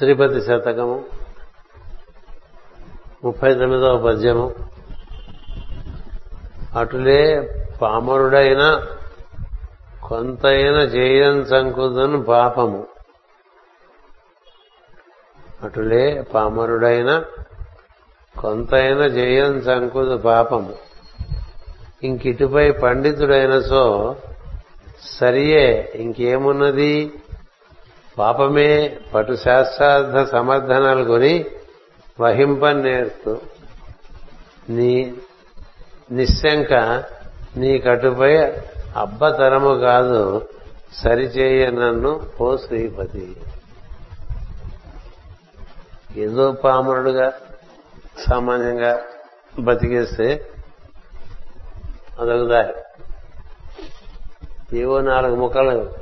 శ్రీపతి శతకము ముప్పై తొమ్మిదవ పద్యము. అటులే పామరుడైన కొంతైన చేయంచంకుదును పాపము. అటులే పామరుడైన కొంతైన జయంచంకుదు పాపము. ఇంకిటుపై పండితుడైన సో సరియే ఇంకేమున్నది? పాపమే పటు శాస్త్రార్థ సమర్థనాలు కొని వహింపనేస్తూ నీ నిశంక నీ కటుపై అబ్బతరము కాదు సరిచేయ నన్ను ఓ శ్రీపతి. ఏదో పామరుడుగా సామాన్యంగా బతికేస్తే అదొక దారి. ఏవో నాలుగు ముక్కలు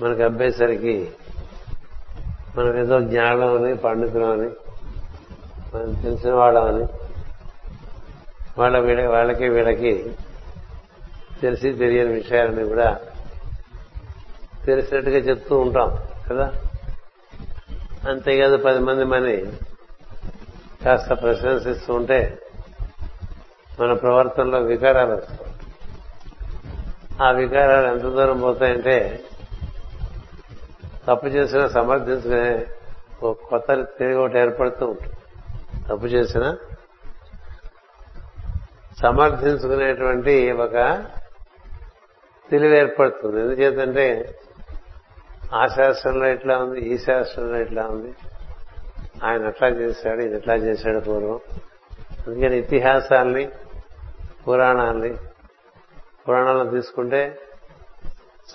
మనకు అబ్బేసరికి మనకేదో ఏదో జ్ఞానం అని పండితులం అని మనం తెలిసిన వాళ్ళమని వాళ్ళ వీళ్ళ వాళ్ళకి వీళ్ళకి తెలిసి తెలియని విషయాలని కూడా తెలిసినట్టుగా చెప్తూ ఉంటాం కదా? అంతేకాదు పది మంది మని కాస్త ప్రశంసిస్తూ ఉంటే మన ప్రవర్తనలో వికారాలు వస్తాయి. ఆ వికారాలు ఎంత దూరం పోతాయంటే తప్పు చేసినా సమర్థించుకునే ఒక కొత్త తిరిగి ఒకటి ఏర్పడుతూ ఉంటుంది. తప్పు చేసిన సమర్థించుకునేటువంటి ఒక తెలివి ఏర్పడుతుంది. ఎందుచేతంటే ఆ శాస్త్రంలో ఎట్లా ఉంది ఈ శాస్త్రంలో ఎట్లా ఉంది ఆయన అట్లా చేశాడు ఇది ఎట్లా చేశాడు పూర్వం. అందుకని ఇతిహాసాల్ని పురాణాల్ని పురాణాలను తీసుకుంటే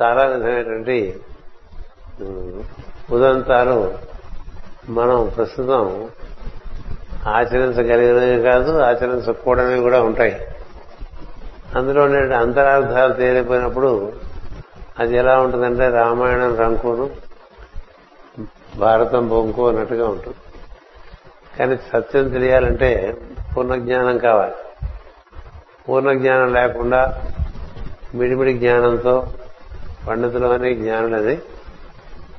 చాలా విధమైనటువంటి ఉదంతాలు మనం ప్రస్తుతం ఆచరించగలిగినవి కాదు ఆచరించకూడనివి కూడా ఉంటాయి. అందులో ఉండే అంతరార్థాలు తేలిపోయినప్పుడు అది ఎలా ఉంటుందంటే రామాయణం రంకును భారతం బొంకు అన్నట్టుగా ఉంటుంది. కానీ సత్యం తెలియాలంటే పూర్ణజ్ఞానం కావాలి. పూర్ణజ్ఞానం లేకుండా మిడిమిడి జ్ఞానంతో పండితులు అనే జ్ఞానులని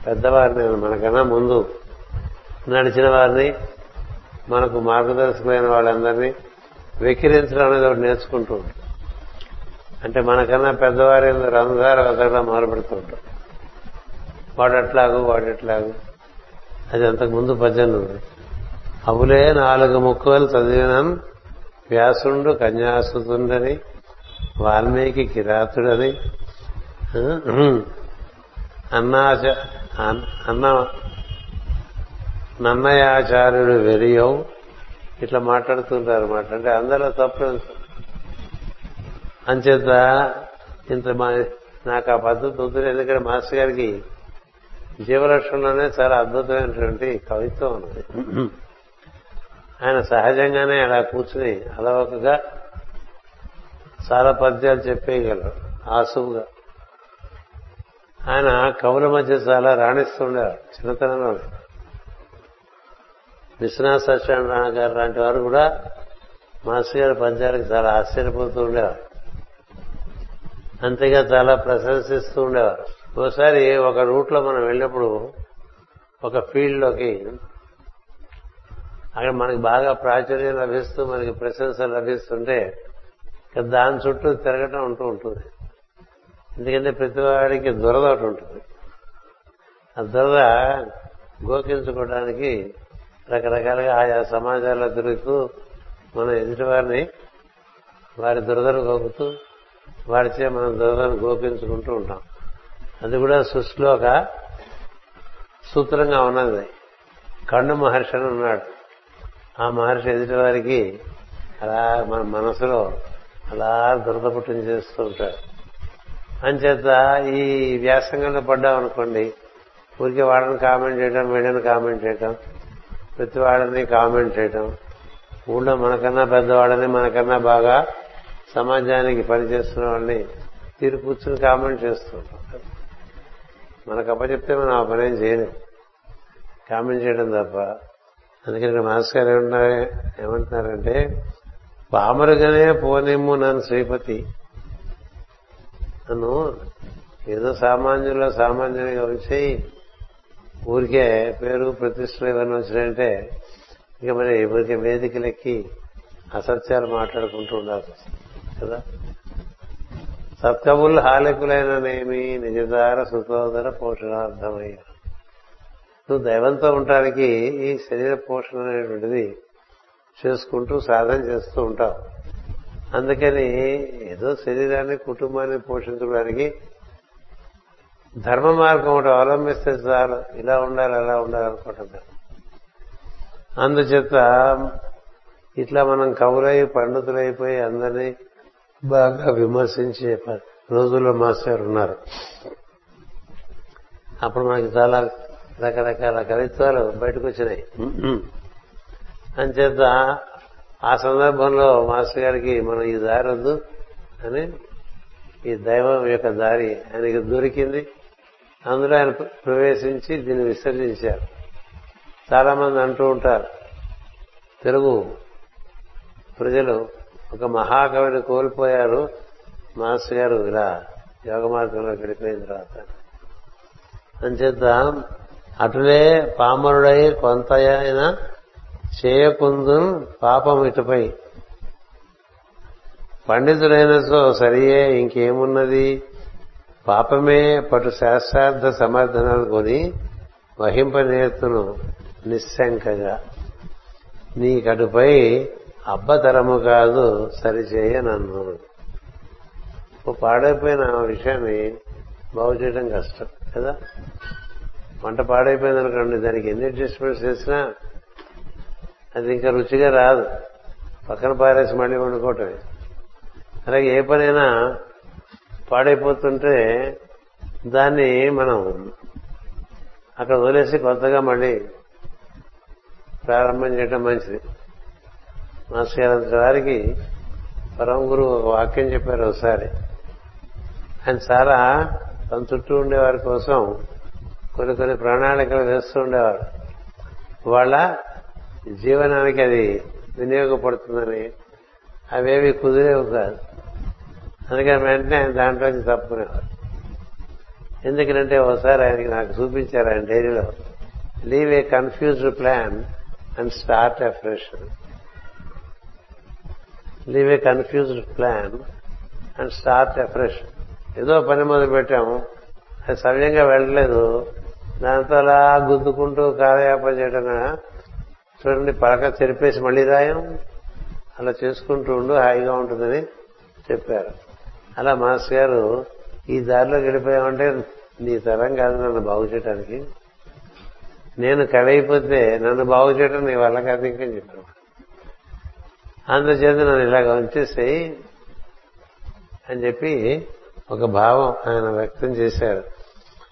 పెద్దవారిని మనకన్నా ముందు నడిచిన వారిని మనకు మార్గదర్శకులైన వాళ్ళందరినీ వెక్కిరించడం అనేది ఒకటి నేర్చుకుంటూ ఉంటాం. అంటే మనకన్నా పెద్దవారి రంధ్రాలు వెతకడం మొదలు పెడుతూ ఉంటాం. వాడట్లాగు వాడట్లాగు. అది అంతకు ముందు పద్యం అవులే నాలుగు ముక్కలు చదివినాం. వ్యాసుండు కన్యాసుతుండని వాల్మీకి కిరాతుడని. అన్నాచ అన్న నన్నయాచార్యుడు వెరియో ఇట్లా మాట్లాడుతుంటారు అనమాట అంటే అందరిలో తప్పు అంచేత ఇంత నాకు ఆ పద్ధతి వద్దు ఎందుకంటే మాస్టర్ గారికి జీవలక్ష్యంలోనే చాలా అద్భుతమైనటువంటి కవిత్వం ఉన్నది. ఆయన సహజంగానే అలా కూర్చుని అలవకగా చాలా పద్యాలు చెప్పేయగలరు. ఆసువుగా ఆయన కవుల మధ్య చాలా రాణిస్తుండేవారు చిన్నతనంలో. విశ్వనాథ సత్యనారాయణ గారు లాంటి వారు కూడా మాస్టర్ గారి పద్యాలకు చాలా ఆశ్చర్యపోతూ ఉండేవారు. అంతేగా చాలా ప్రశంసిస్తూ ఉండేవారు. ఒకసారి ఒక రూట్లో మనం వెళ్ళినప్పుడు ఒక ఫీల్డ్లోకి అక్కడ మనకి బాగా ప్రాచుర్యం లభిస్తూ మనకి ప్రశంస లభిస్తుంటే దాని చుట్టూ తిరగటం ఉంటూ ఉంటుంది. ఎందుకంటే ప్రతివాడికి దురద ఒకటి ఉంటుంది. ఆ దురద గోకించుకోవడానికి రకరకాలుగా ఆయా సమాజాల్లో తిరుగుతూ మనం ఎదుటి వారిని వారి దురదను గోకుతూ వారిచే మనం దురదను గోపించుకుంటూ ఉంటాం. అది కూడా సృష్టిలో ఒక సూత్రంగా ఉన్నది. కన్ను మహర్షి అని ఉన్నాడు. ఆ మహర్షి ఎదుటి వారికి అలా మన మనసులో అలా దురద పుట్టిన చేస్తూ ఉంటాడు. అంచేత ఈ వ్యాసంగంలో పడ్డాం అనుకోండి ఊరికే వాళ్ళని కామెంట్ చేయడం వీళ్ళని కామెంట్ చేయటం ప్రతి వాళ్ళని కామెంట్ చేయటం. ఊళ్ళో మనకన్నా పెద్దవాళ్ళని మనకన్నా బాగా సమాజానికి పనిచేస్తున్న వాళ్ళని తీరు కూర్చుని కామెంట్ చేస్తుంటాం మనకు అప్పచెప్తే మనం ఆ పనేం చేయలేం. కామెంట్ చేయడం తప్ప. అందుకని మాస్టర్ గారు ఏమంటున్నారు ఏమంటున్నారంటే పామరుగానే పోనిమ్ము నన్ను శ్రీపతి. నన్ను ఏదో సామాన్యుల్లో సామాన్యునిగా వచ్చి ఊరికే పేరు ప్రతిష్టలు ఇవన్నీ వచ్చినాయంటే ఇక మరి ఊరికే వేదికలెక్కి అసత్యాలు మాట్లాడుకుంటూ ఉండాల్సి వస్తుంది కదా? సత్కవులు హాలకులైననేమి నిజదార సుతోదర పోషణార్థమై. నువ్వు దైవంతో ఉండటానికి ఈ శరీర పోషణ అనేటువంటిది చేసుకుంటూ సాధన చేస్తూ ఉంటావు. అందుకని ఏదో శరీరాన్ని కుటుంబాన్ని పోషించడానికి ధర్మ మార్గం ఒకటి అవలంబిస్తే చాలు. ఇలా ఉండాలి అలా ఉండాలి అనుకుంటుంది అందుచేత ఇట్లా మనం కవులై పండితులైపోయి అందరినీ బాగా విమర్శించే రోజుల్లో మాస్టర్ ఉన్నారు. అప్పుడు మనకి చాలా రకరకాల కవిత్వాలు బయటకు వచ్చినాయి. అంచేత ఆ సందర్భంలో మాస్టర్ గారికి మనం ఈ దారి వద్దు అని ఈ దైవం యొక్క దారి ఆయనకి దొరికింది. అందులో ఆయన ప్రవేశించి దీన్ని విసర్జించారు. చాలా మంది అంటూ ఉంటారు తెలుగు ప్రజలు ఒక మహాకవిని కోల్పోయారు. మాస్టర్ గారు ఇలా యోగ మార్గంలో గడిపోయిన తర్వాత అంచేత అటులే పామరుడై కొంత అయినా చేయకుందు పాపం ఇటుపై. పండితుడైన సో సరియే ఇంకేమున్నది? పాపమే పటు శాస్త్రార్థ సమర్థనలు కొని వహింపనేతును నిశంకగా నీకటుపై అబ్బతరము కాదు సరిచేయ నన్ను పాడైపోయిన విషయాన్ని బాగు చేయడం కష్టం కదా? వంట పాడైపోయింది అనుకోండి దానికి ఎన్ని అడ్జస్ట్మెంట్స్ చేసినా అది ఇంకా రుచిగా రాదు. పక్కన పారేసి మళ్ళీ వండుకోవటమే. అలాగే ఏ పనైనా పాడైపోతుంటే దాన్ని మనం అక్కడ వదిలేసి కొత్తగా మళ్ళీ ప్రారంభం చేయడం మంచిది. మాస్టర్ గారు వారికి పరమ గురువు ఒక వాక్యం చెప్పారు ఒకసారి. ఆయన చాలా తన చుట్టూ ఉండేవారి కోసం కొన్ని కొన్ని ప్రణాళికలు వేస్తూ ఉండేవారు. వాళ్ళ జీవనానికి అది వినియోగపడుతుందని అవేవి కుదిరేవు కాదు. అందుకని వెంటనే ఆయన దాంట్లోంచి తప్పుకునేవారు. ఎందుకంటే ఒకసారి ఆయనకి నాకు చూపించారు ఆయన డైరీలో leave a confused plan and start a fresh leave a confused plan and start a fresh ఏదో పని మొదలు పెట్టాము అది సవ్యంగా వెళ్ళలేదు. దాంతో అలా గుద్దుకుంటూ కాలయాపన చేయడం చూడండి పలక చెరిపేసి మళ్ళీ రాయం. అలా చేసుకుంటూ ఉండు హాయిగా ఉంటుందని చెప్పారు. అలా మాస్ గారు ఈ దారిలో గడిపోయామంటే నీ తరం కాదు నన్ను బాగు చేయడానికి నేను కవి అయిపోతే నన్ను బాగు చేయడం నీ వల్ల కాదు ఇంకా చెప్పాను అందుచేత నన్ను ఇలాగ ఉంచేసేయి అని చెప్పి ఒక భావం ఆయన వ్యక్తం చేశారు.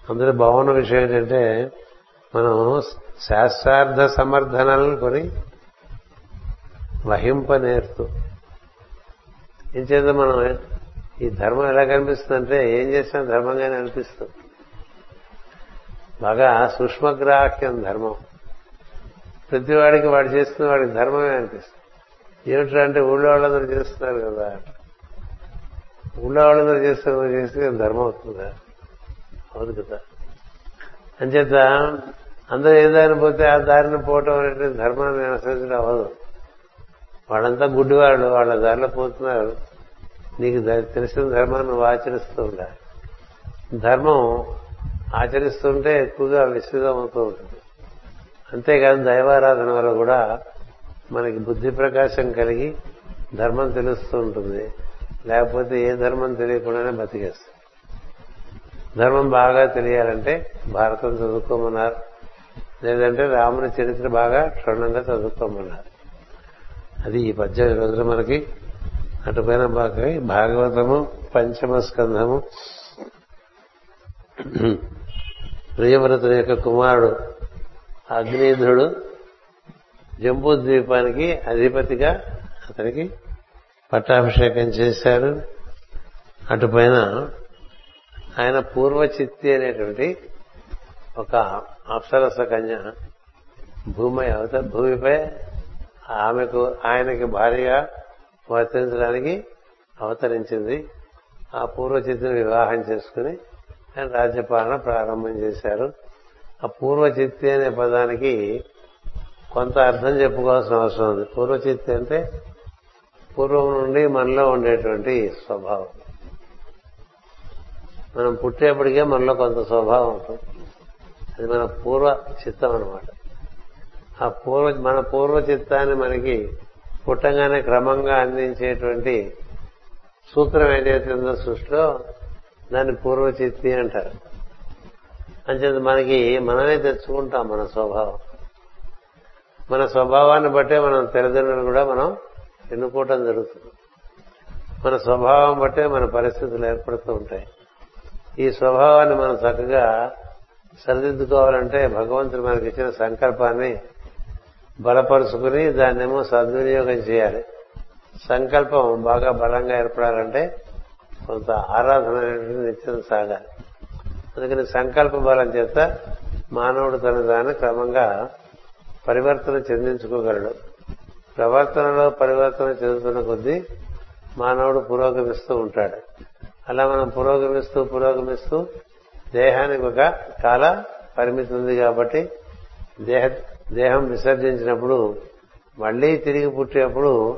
అందులో బాగున్న విషయం ఏంటంటే మనం శాస్త్రార్థ సమర్థనలను కొని వహింప నేర్తూ ఏం మనం? ఈ ధర్మం ఎలా కనిపిస్తుందంటే ఏం చేసినా ధర్మంగానే అనిపిస్తుంది. బాగా సూక్ష్మగ్రాహ్యం ధర్మం. ప్రతివాడికి వాడు చేస్తున్న వాడికి ధర్మమే అనిపిస్తుంది. ఏమిటంటే ఊళ్ళో వాళ్ళందరూ చేస్తున్నారు కదా. ఊళ్ళో వాళ్ళందరూ చేస్తున్నారు చేస్తే ధర్మం అవుతుందా అవును కదా. అంచేత అందరూ ఏ దారిని పోతే ఆ దారిని పోవటం అనేది ధర్మాన్ని అనుసరించడం అవ్వదు. వాళ్ళంతా గుడ్డివాళ్ళు వాళ్ళ దారిలో పోతున్నారు. నీకు తెలిసిన ధర్మాన్ని నువ్వు ఆచరిస్తూ ఉండాలి. ధర్మం ఆచరిస్తుంటే ఎక్కువగా విస్తృతం అవుతూ ఉంటుంది. అంతేకాదు దైవారాధన వల్ల కూడా మనకి బుద్ధి ప్రకాశం కలిగి ధర్మం తెలుస్తూ ఉంటుంది. లేకపోతే ఏ ధర్మం తెలియకుండానే బతికేస్తుంది. ధర్మం బాగా తెలియాలంటే భారతం చదువుకోమన్నారు. లేదంటే రాముని చరిత్ర బాగా క్షుణ్ణంగా చదువుకోమన్నారు. అది ఈ పద్దెనిమిది రోజులు మనకి అటుపైన బాగా భాగవతము పంచమ స్కంధము ప్రియవ్రతుని యొక్క కుమారుడు అగ్నిధుడు జంబూ ద్వీపానికి అధిపతిగా అతనికి పట్టాభిషేకం చేశారు. అటుపైన ఆయన పూర్వచిత్తి అనేటువంటి ఒక అప్సరస కన్య భూమి అవత భూమిపై ఆమెకు ఆయనకి భార్యగా వర్తించడానికి అవతరించింది. ఆ పూర్వచితిని వివాహం చేసుకుని ఆయన రాజ్యపాలన ప్రారంభం చేశారు. ఆ పూర్వచిత్తి అనే పదానికి కొంత అర్థం చెప్పుకోవాల్సిన అవసరం ఉంది. పూర్వచిత్తి అంటే పూర్వం నుండి మనలో ఉండేటువంటి స్వభావం. మనం పుట్టేప్పటికే మనలో కొంత స్వభావం ఉంటుంది. అది మన పూర్వ చిత్తం అనమాట ఆ పూర్వ మన పూర్వ చిత్తాన్ని మనకి పుట్టంగానే క్రమంగా అందించేటువంటి సూత్రం ఏదైతే ఉందో సృష్టిలో దాన్ని పూర్వచిత్తి అంటారు. అంచేది మనకి మనమే తెచ్చుకుంటాం మన స్వభావం. మన స్వభావాన్ని బట్టే మనం తల్లిదండ్రులు కూడా మనం ఎన్నుకోవటం జరుగుతుంది. మన స్వభావం బట్టే మన పరిస్థితులు ఏర్పడుతూ ఉంటాయి. ఈ స్వభావాన్ని మనం చక్కగా సరిదిద్దుకోవాలంటే భగవంతుడు మనకి ఇచ్చిన సంకల్పాన్ని బలపరుచుకుని దాన్నేమో సద్వినియోగం చేయాలి. సంకల్పం బాగా బలంగా ఏర్పడాలంటే కొంత ఆరాధన అనేటువంటి నిత్యం సాగాలి. అందుకని సంకల్ప బలం చేత మానవుడు తన దాన్ని క్రమంగా పరివర్తన చెందించుకోగలడు. ప్రవర్తనలో పరివర్తన చెందుతున్న కొద్దీ మానవుడు పురోగమిస్తూ ఉంటాడు. అలా మనం పురోగమిస్తూ పురోగమిస్తూ దేహానికి ఒక కాల పరిమితి ఉంది కాబట్టి దేహ దేహం విసర్జించినప్పుడు మళ్ళీ తిరిగి పుట్టేప్పుడు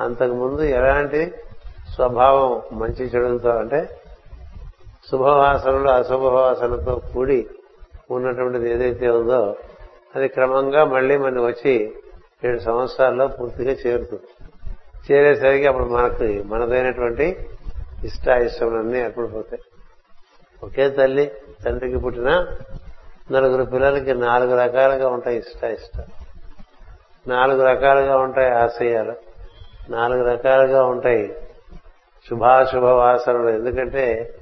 అంతకుముందు ఎలాంటి స్వభావం మంచి చెడులతో అంటే శుభవాసనలు అశుభవాసనతో కూడి ఉన్నటువంటిది ఏదైతే ఉందో అది క్రమంగా మళ్ళీ మనం వచ్చి ఏడు సంవత్సరాల్లో పూర్తిగా చేరుతుంది. చేరేసరికి అప్పుడు మనకి మనదైనటువంటి ఇష్టాయిష్టములన్నీ ఏర్పడిపోతాయి. ఒకే తల్లి తండ్రికి పుట్టిన నలుగురు పిల్లలకి నాలుగు రకాలుగా ఉంటాయి ఇష్ట ఇష్ట నాలుగు రకాలుగా ఉంటాయి ఆశయాలు. నాలుగు రకాలుగా ఉంటాయి శుభాశుభ వాసనలు ఎందుకంటే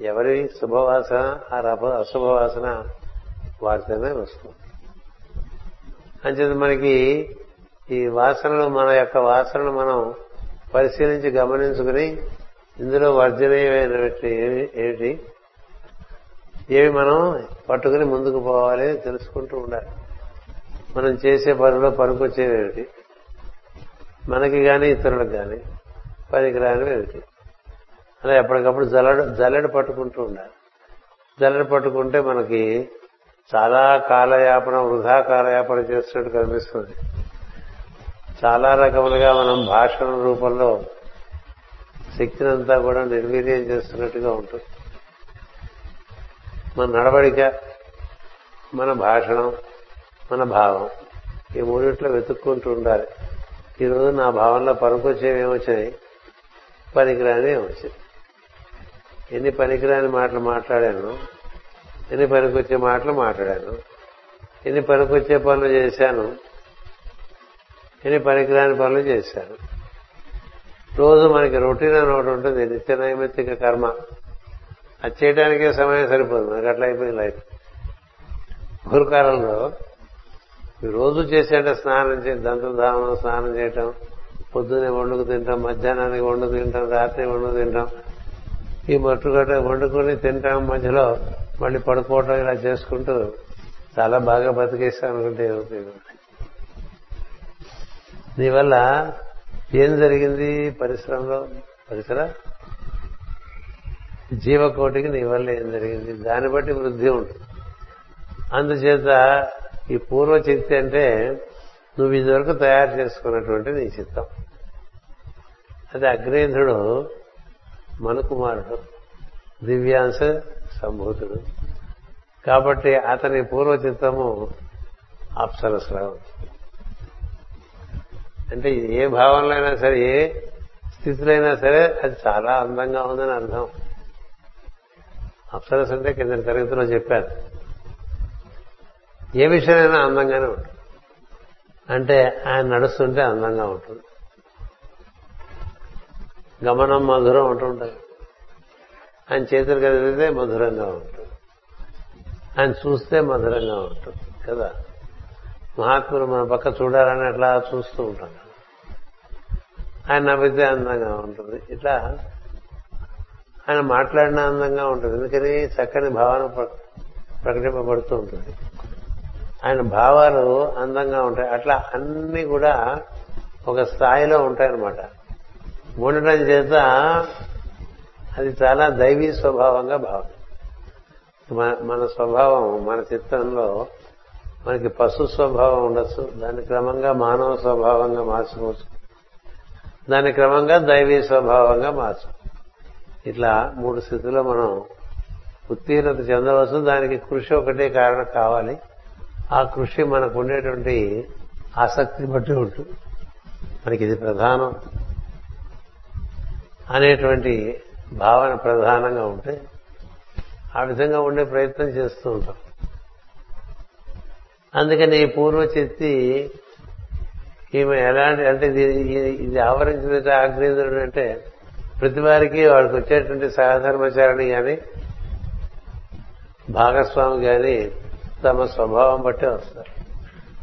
ఎవరి శుభవాసన ఆ రభ అశుభవాసన వారితోనే వస్తుంది. అంచేది మనకి ఈ వాసనలు మన యొక్క వాసనలు మనం పరిశీలించి గమనించుకుని ఇందులో వర్జనీయమైనటువంటి ఏమిటి? ఏవి మనం పట్టుకుని ముందుకు పోవాలి తెలుసుకుంటూ ఉండాలి. మనం చేసే పనిలో పనికొచ్చేవేమిటి మనకి కానీ ఇతరులకు కానీ పనికి ఏమిటి? అలా ఎప్పటికప్పుడు జల్లడు జల్లెడ పట్టుకుంటూ ఉండాలి. జల్లెడ పట్టుకుంటే మనకి చాలా కాలయాపన వృధా కాలయాపన చేస్తున్నట్టు కనిపిస్తుంది. చాలా రకములుగా మనం భాషణ రూపంలో శక్తినంతా కూడా నిర్వీర్యం చేస్తున్నట్టుగా ఉంటుంది. మన నడవడిక మన భాషణం మన భావం. ఈ మూడిట్లో వెతుక్కుంటూ ఉండాలి. ఈరోజు నా భావనలో పనికొచ్చేవి ఏమొచ్చాయి పనికిరాని ఏమొచ్చింది ఎన్ని పనికిరాని మాటలు మాట్లాడాను? ఎన్ని పనికొచ్చే మాటలు మాట్లాడాను? ఎన్ని పనికొచ్చే పనులు చేశాను? ఎన్ని పనికిరాని పనులు చేశాను? రోజు మనకి రొటీన్ అని ఒకటి ఉంటుంది నిత్య నైమిత్తిక కర్మ. అది చేయడానికే సమయం సరిపోదు. మనకి అట్లా అయిపోయింది లైఫ్ గురుకాలంలో రోజు చేసేట స్నానం చేసి దంతధావనం స్నానం చేయటం పొద్దున్నే వండుకు తింటాం మధ్యాహ్నానికి వండు తింటాం రాత్రి వండుకు తింటాం. ఈ మట్టుగట్ట వండుకొని తింటాం మధ్యలో మళ్ళీ పడుకోవటం ఇలా చేసుకుంటూ చాలా బాగా బతికేస్తాం అనుకుంటే ఏమవుతుంది ఏం జరిగింది పరిశ్రమలో? పరిసర? జీవకోటికి నీ వల్ల ఏం జరిగింది? దాన్ని బట్టి వృద్ధి ఉంటుంది. అందుచేత ఈ పూర్వ చిత్తి అంటే నువ్వు ఇదివరకు తయారు చేసుకున్నటువంటి నీ చిత్తం. అది అగ్నేంద్రుడు మనుకుమారుడు దివ్యాంశ సంభూతుడు. కాబట్టి అతని పూర్వ చిత్తము అప్సరసలా అంటే ఏ భావనలో అయినా సరే ఏ స్థితిలో అయినా సరే అది చాలా అందంగా ఉందని అర్థం. అప్సరస్ అంటే కింద తరగతిలో చెప్పారు ఏ విషయమైనా అందంగానే ఉంటుంది. అంటే ఆయన నడుస్తుంటే అందంగా ఉంటుంది. గమనం మధురం ఉంటుంటుంది ఆయన చేతులు కదిలితే మధురంగా ఉంటుంది. ఆయన చూస్తే మధురంగా ఉంటుంది కదా? మహాత్ములు మన పక్క చూడాలని అట్లా చూస్తూ ఉంటాం ఆయన నవ్వితే అందంగా ఉంటుంది. ఇట్లా ఆయన మాట్లాడిన అందంగా ఉంటుంది. ఎందుకని? చక్కని భావన ప్రకటింపబడుతూ ఉంటుంది. ఆయన భావాలు అందంగా ఉంటాయి. అట్లా అన్ని కూడా ఒక స్థాయిలో ఉంటాయన్నమాట. ఉండటం చేత అది చాలా దైవీ స్వభావంగా భావం మన- మన స్వభావం మన చిత్తంలో మనకి పశు స్వభావం ఉండొచ్చు. దాన్ని క్రమంగా మానవ స్వభావంగా మార్చుకోవచ్చు. దాన్ని క్రమంగా దైవీ స్వభావంగా మార్చుకోవచ్చు ఇట్లా మూడు స్థితిలో మనం ఉత్తీర్ణత చెందవచ్చు దానికి కృషి ఒకటే కారణం కావాలి. ఆ కృషి మనకు ఉండేటువంటి ఆసక్తిని బట్టి ఉంటుంది. మనకి ఇది ప్రధానం. అనేటువంటి భావన ప్రధానంగా ఉంటే ఆ విధంగా ఉండే ప్రయత్నం చేస్తూ ఉంటాం. అందుకని ఈ పూర్వచిత్తి ఈమె ఎలాంటి అంటే ఇది ఇది- ఇది ఆవరించినట్టు అంటే ప్రతి వారికి వాడికి వచ్చేటువంటి సహధర్మచారిణి కానీ భాగస్వామి కానీ తమ స్వభావం బట్టే వస్తారు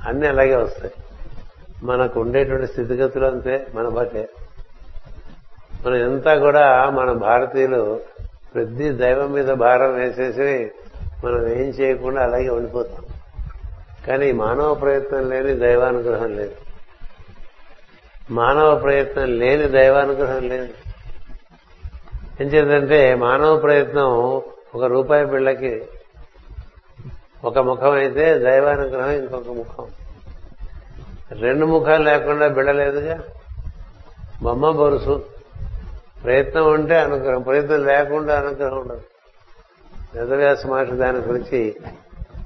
అన్ని అలాగే వస్తాయి. మనకు ఉండేటువంటి స్థితిగతులు అంతే మన బట్టే. మనం ఎంత కూడా మన భారతీయులు ప్రతి దైవం మీద భారం వేసేసి మనం ఏం చేయకుండా అలాగే ఉండిపోతాం. కానీ మానవ ప్రయత్నం లేని దైవానుగ్రహం లేదు. మానవ ప్రయత్నం లేని దైవానుగ్రహం లేదు. ఏం చేద్దంటే మానవ ప్రయత్నం ఒక రూపాయి బిళ్ళకి ఒక ముఖం అయితే దైవానుగ్రహం ఇంకొక ముఖం. రెండు ముఖాలు లేకుండా బిడలేదుగా బొమ్మ బొరుసు. ప్రయత్నం ఉంటే అనుగ్రహం ప్రయత్నం లేకుండా అనుగ్రహం ఉండదు. వేదవ్యాస మహర్షి దాని గురించి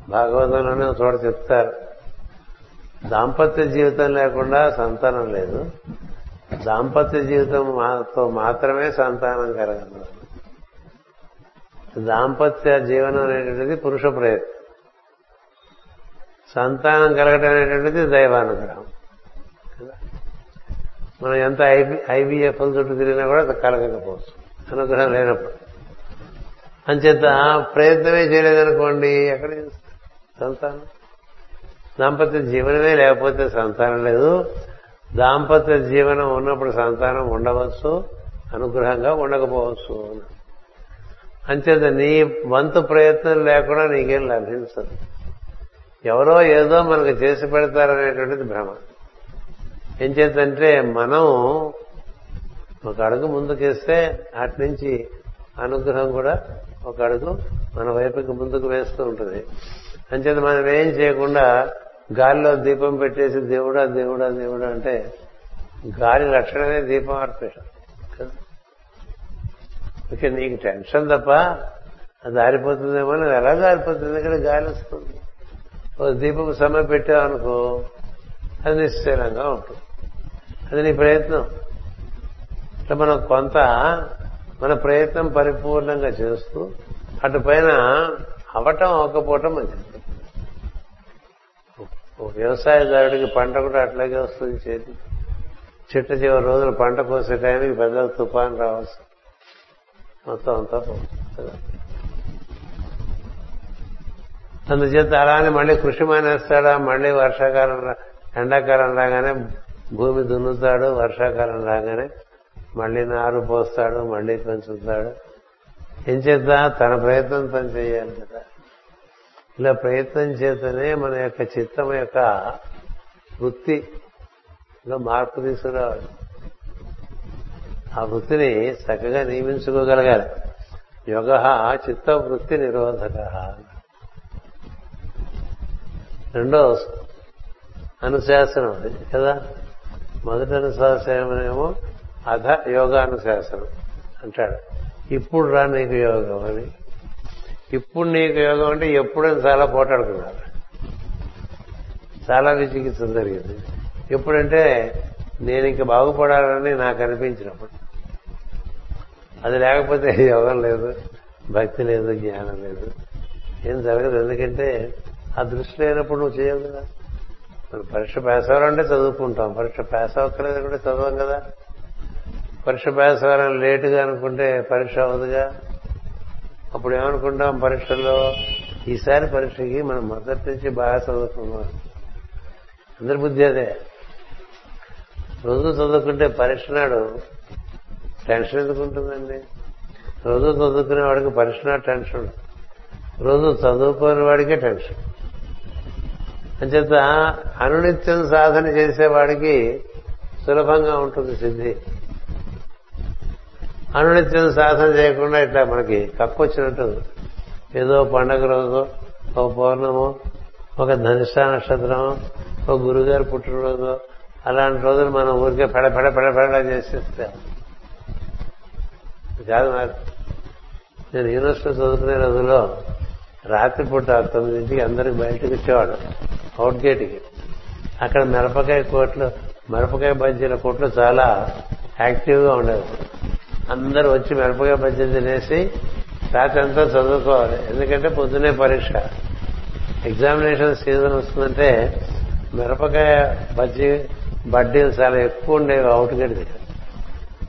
భాగవతంలోనే చోట చెప్తారు. దాంపత్య జీవితం లేకుండా సంతానం లేదు. దాంపత్య జీవితం మాతో మాత్రమే సంతానం కలగదు. దాంపత్య జీవనం అనేటువంటిది పురుష ప్రయత్నం సంతానం కలగటం అనేటువంటిది దైవానుగ్రహం. మనం ఎంత ఐబి ఐబిఎఫ్ చుట్టూ తిరిగినా కూడా కలగకపోవచ్చు. అనుగ్రహం లేనప్పుడు. అంచేత ప్రయత్నమే చేయలేదనుకోండి ఎక్కడ సంతానం. దాంపత్య జీవనమే లేకపోతే సంతానం లేదు. దాంపత్య జీవనం ఉన్నప్పుడు సంతానం ఉండవచ్చు అనుగ్రహంగా ఉండకపోవచ్చు. అంచేత నీ వంతు ప్రయత్నం లేకుండా నీకేం లభించదు. ఎవరో ఏదో మనకు చేసి పెడతారనేటువంటిది భ్రమ. ఏం మనం ఒక అడుగు ముందుకేస్తే అటు నుంచి అనుగ్రహం కూడా ఒక అడుగు మన వైపుకి ముందుకు వేస్తూ ఉంటుంది. అంచేత మనం ఏం చేయకుండా గాలిలో దీపం పెట్టేసి దేవుడా దేవుడా దేవుడా అంటే గాలి లక్షణమే దీపం అర్పేయడం కదా ఇక నీకు టెన్షన్ తప్ప అది ఆరిపోతుందేమో ఎలా ఆరిపోతుంది? ఇక్కడ గాలి వస్తుంది. ఓ దీపం సమ్మె పెట్టావనుకో అది నిశ్చలంగా ఉంటుంది. అది నీ ప్రయత్నం. ఇట్లా మనం కొంత మన ప్రయత్నం పరిపూర్ణంగా చేస్తూ అటు పైన అవటం అవ్వకపోవటం మంచిది. వ్యవసాయదారుడికి పంట కూడా అట్లాగే వస్తుంది చేతి. చెట్టు చివరి రోజులు పంట కోసే టైంకి పెద్ద తుఫాన్ రావచ్చు. మొత్తం అంతా పోతుంది. కదా అందుచేత అలానే మళ్ళీ కృషి మానేస్తాడా? మళ్ళీ వర్షాకాలం రా- ఎండాకాలం రాగానే భూమి దున్నుతాడు వర్షాకాలం రాగానే మళ్ళీ నారు పోస్తాడు మళ్ళీ పెంచుతాడు. ఏం చేద్దా? తన ప్రయత్నం పని చేయాలి కదా. ఇలా ప్రయత్నం చేతనే మన యొక్క చిత్తం యొక్క వృత్తిలో మార్పు తీసుకురావాలి. ఆ వృత్తిని చక్కగా నియమించుకోగలగాలి. యోగ చిత్త వృత్తి నిరోధక. రెండో అనుశాసనం కదా? మొదటి అనుశాసనమేమో అధ యోగానుశాసనం అంటాడు. ఇప్పుడు రా నీకు యోగం అని. ఇప్పుడు నీకు యోగం అంటే ఎప్పుడని చాలా పోటాడుకున్నారు. చాలా విచికిత్స జరిగింది. ఎప్పుడంటే నేను ఇంక బాగుపడాలని నాకు అనిపించినప్పుడు. అది లేకపోతే యోగం లేదు భక్తి లేదు జ్ఞానం లేదు. ఏం జరగదు. ఎందుకంటే ఆ దృష్టి లేనప్పుడు నువ్వు చేయవు కదా. మనం పరీక్ష పాస్ అవ్వాలంటే చదువుకుంటాం. పరీక్ష పాస్ అవ్వక్కర్లేదు కూడా చదవం కదా. పరీక్ష పాస్ అవ్వాలని లేటుగా అనుకుంటే పరీక్ష అవ్వదుగా. అప్పుడు ఏమనుకుంటాం పరీక్షల్లో ఈసారి పరీక్షకి మనం మొదటి నుంచి బాగా చదువుకున్నాం అందరి బుద్ధి అదే. రోజు చదువుకుంటే పరీక్ష నాడు టెన్షన్ ఎందుకు ఉంటుందండి? రోజు చదువుకునే వాడికి పరీక్ష నాడు టెన్షన్. రోజు చదువుకోని వాడికే టెన్షన్. అంచేత అనునిత్యం సాధన చేసేవాడికి సులభంగా ఉంటుంది సిద్ధి. అనునిత్యం సాధన చేయకుండా ఇట్లా మనకి కక్కొచ్చినట్టు ఏదో పండగ రోజు ఒక పౌర్ణము ఒక ధనిష్ట నక్షత్రం ఒక గురుగారు పుట్టినరోజు అలాంటి రోజులు మనం ఊరికే పెడ పెడ పెడ పెడ చేసేస్తే. కాదు నాకు నేను యూనివర్సిటీ చదువుకునే రోజుల్లో రాత్రిపూట తొమ్మిదింటికి అందరికి బయటకు వచ్చేవాడు అవుట్ గేట్కి. అక్కడ మిరపకాయ కోట్లు మిరపకాయ బజ్జీల కోట్లు చాలా యాక్టివ్గా ఉండేవి. అందరూ వచ్చి మిరపకాయ బజ్జీ తినేసి రాత్రి అంతా చదువుకోవాలి. ఎందుకంటే పొద్దునే పరీక్ష. ఎగ్జామినేషన్ సీజన్ వస్తుందంటే మిరపకాయ బజ్జీ బడ్డీలు చాలా ఎక్కువ ఉండేవి అవుట్ గేట్ దగ్గర.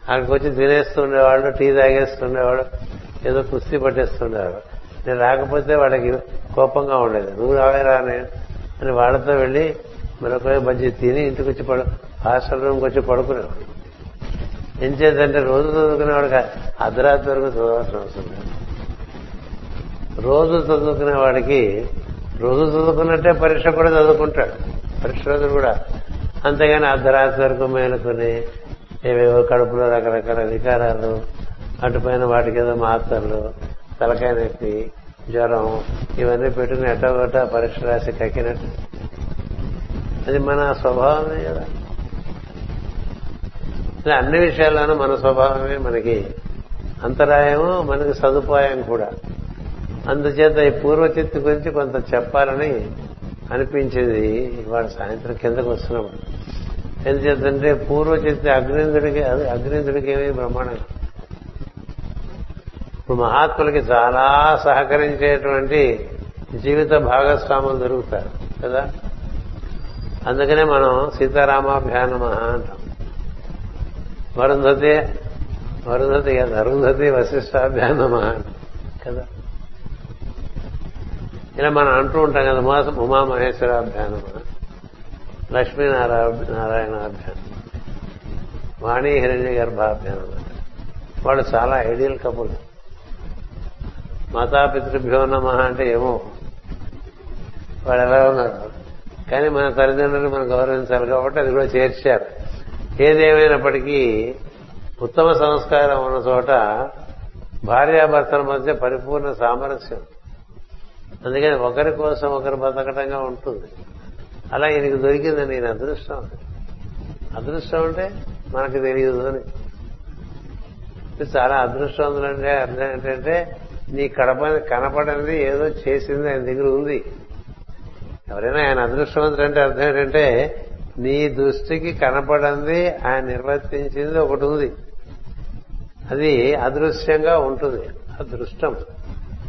అక్కడికి వచ్చి తినేస్తుండేవాళ్ళు టీ తాగేస్తుండేవాడు ఏదో కుస్తీ పట్టేస్తుండేవాడు నేను రాకపోతే వాళ్ళకి కోపంగా ఉండేది. నువ్వు రావే రానే అని వాళ్ళతో వెళ్ళి మరొక బజ్జీ తిని ఇంటికి వచ్చి పడు హాస్టల్ రూమ్కి వచ్చి పడుకునేవాడు ఏం చేద్దంటే రోజు చదువుకునేవాడు అర్ధరాత్రి వరకు చదవాల్సిన అవసరం లేదు. రోజు చదువుకునే వాడికి రోజు చదువుకున్నట్టే పరీక్ష కూడా చదువుకుంటాడు. పరీక్ష రోజు కూడా. అంతేగాని అర్ధరాత్రి వరకు మేలుకొని ఏవేవో కడుపులో రకరకాల వికారాలు అటుపైన వాటికి ఏదో మాత్రలు తలకాయ నొప్పి జ్వరం ఇవన్నీ పెట్టుకుని ఎట్టగొట్ట పరీక్ష రాసి కక్కినట్టు. అది మన స్వభావమే కదా. ఇలా అన్ని విషయాల్లోనూ మన స్వభావమే మనకి అంతరాయము మనకి సదుపాయం కూడా. అందుచేత ఈ పూర్వచిత్తు గురించి కొంత చెప్పాలని అనిపించేది ఇవాళ సాయంత్రం కిందకు వస్తున్నప్పుడు. ఎందుచేతంటే పూర్వచిత్తి అగ్నిందుడికి అగ్నిందుడికి ఏమి బ్రహ్మాండం ఇప్పుడు మహాత్ములకి చాలా సహకరించేటువంటి జీవిత భాగస్వాములు దొరుకుతారు కదా? అందుకనే మనం సీతారామాభ్యానమ అంటాం. వరుంధతి వరుంధతి కదా అరుంధతి వశిష్టాభ్యానమ కదా. ఇలా మనం అంటూ ఉంటాం కదా ఉమామహేశ్వరాభ్యానమ లక్ష్మీనారాయణాభ్యానం వాణి హిరణ్య గర్భాభ్యానం వాళ్ళు చాలా ఐడియల్ కపుల్. మాతాపితృభ్యో నమ అంటే ఏమో. వాళ్ళు ఎలా ఉన్నారు? కానీ మన తల్లిదండ్రులు మనం గౌరవించాలి కాబట్టి అది కూడా చేర్చారు. ఏదేమైనప్పటికీ ఉత్తమ సంస్కారం ఉన్న చోట భార్యాభర్తల మధ్య పరిపూర్ణ సామరస్యం. అందుకని ఒకరి కోసం ఒకరు బతకటంగా ఉంటుంది. అలా ఈయనకి దొరికిందని నేను అదృష్టం. అదృష్టం అంటే మనకు తెలియదు అని. చాలా అదృష్టవంతులంటే అర్థం ఏంటంటే నీ కడప కనపడనిది ఏదో చేసింది ఆయన దగ్గర ఉంది. ఎవరైనా ఆయన అదృష్టవంతుడు అంటే అర్థం ఏంటంటే నీ దృష్టికి కనపడంది ఆయన నిర్వర్తించింది ఒకటి ఉంది. అది అదృశ్యంగా ఉంటుంది. అదృష్టం.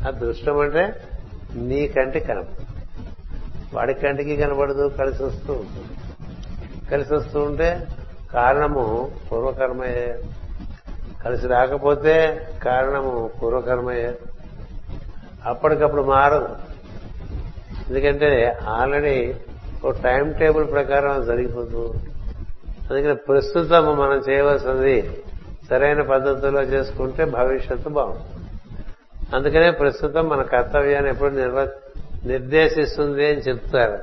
అదృష్టం అంటే నీ కంటి కనపడదు వాడి కంటికి కనపడదు కలిసి వస్తూ ఉంటుంది. కలిసి వస్తూ ఉంటే కారణము పూర్వకర్మయే. కలిసి రాకపోతే కారణము పూర్వకర్మయే. అప్పటికప్పుడు మారదు. ఎందుకంటే ఆల్రెడీ ఒక టైం టేబుల్ ప్రకారం జరిగిపోతూ అందుకని ప్రస్తుతం మనం చేయవలసింది సరైన పద్ధతిలో చేసుకుంటే భవిష్యత్తు బాగుంటుంది. అందుకనే ప్రస్తుతం మన కర్తవ్యాన్ని ఎప్పుడు నిర్వ నిర్దేశిస్తుంది అని చెప్తారు.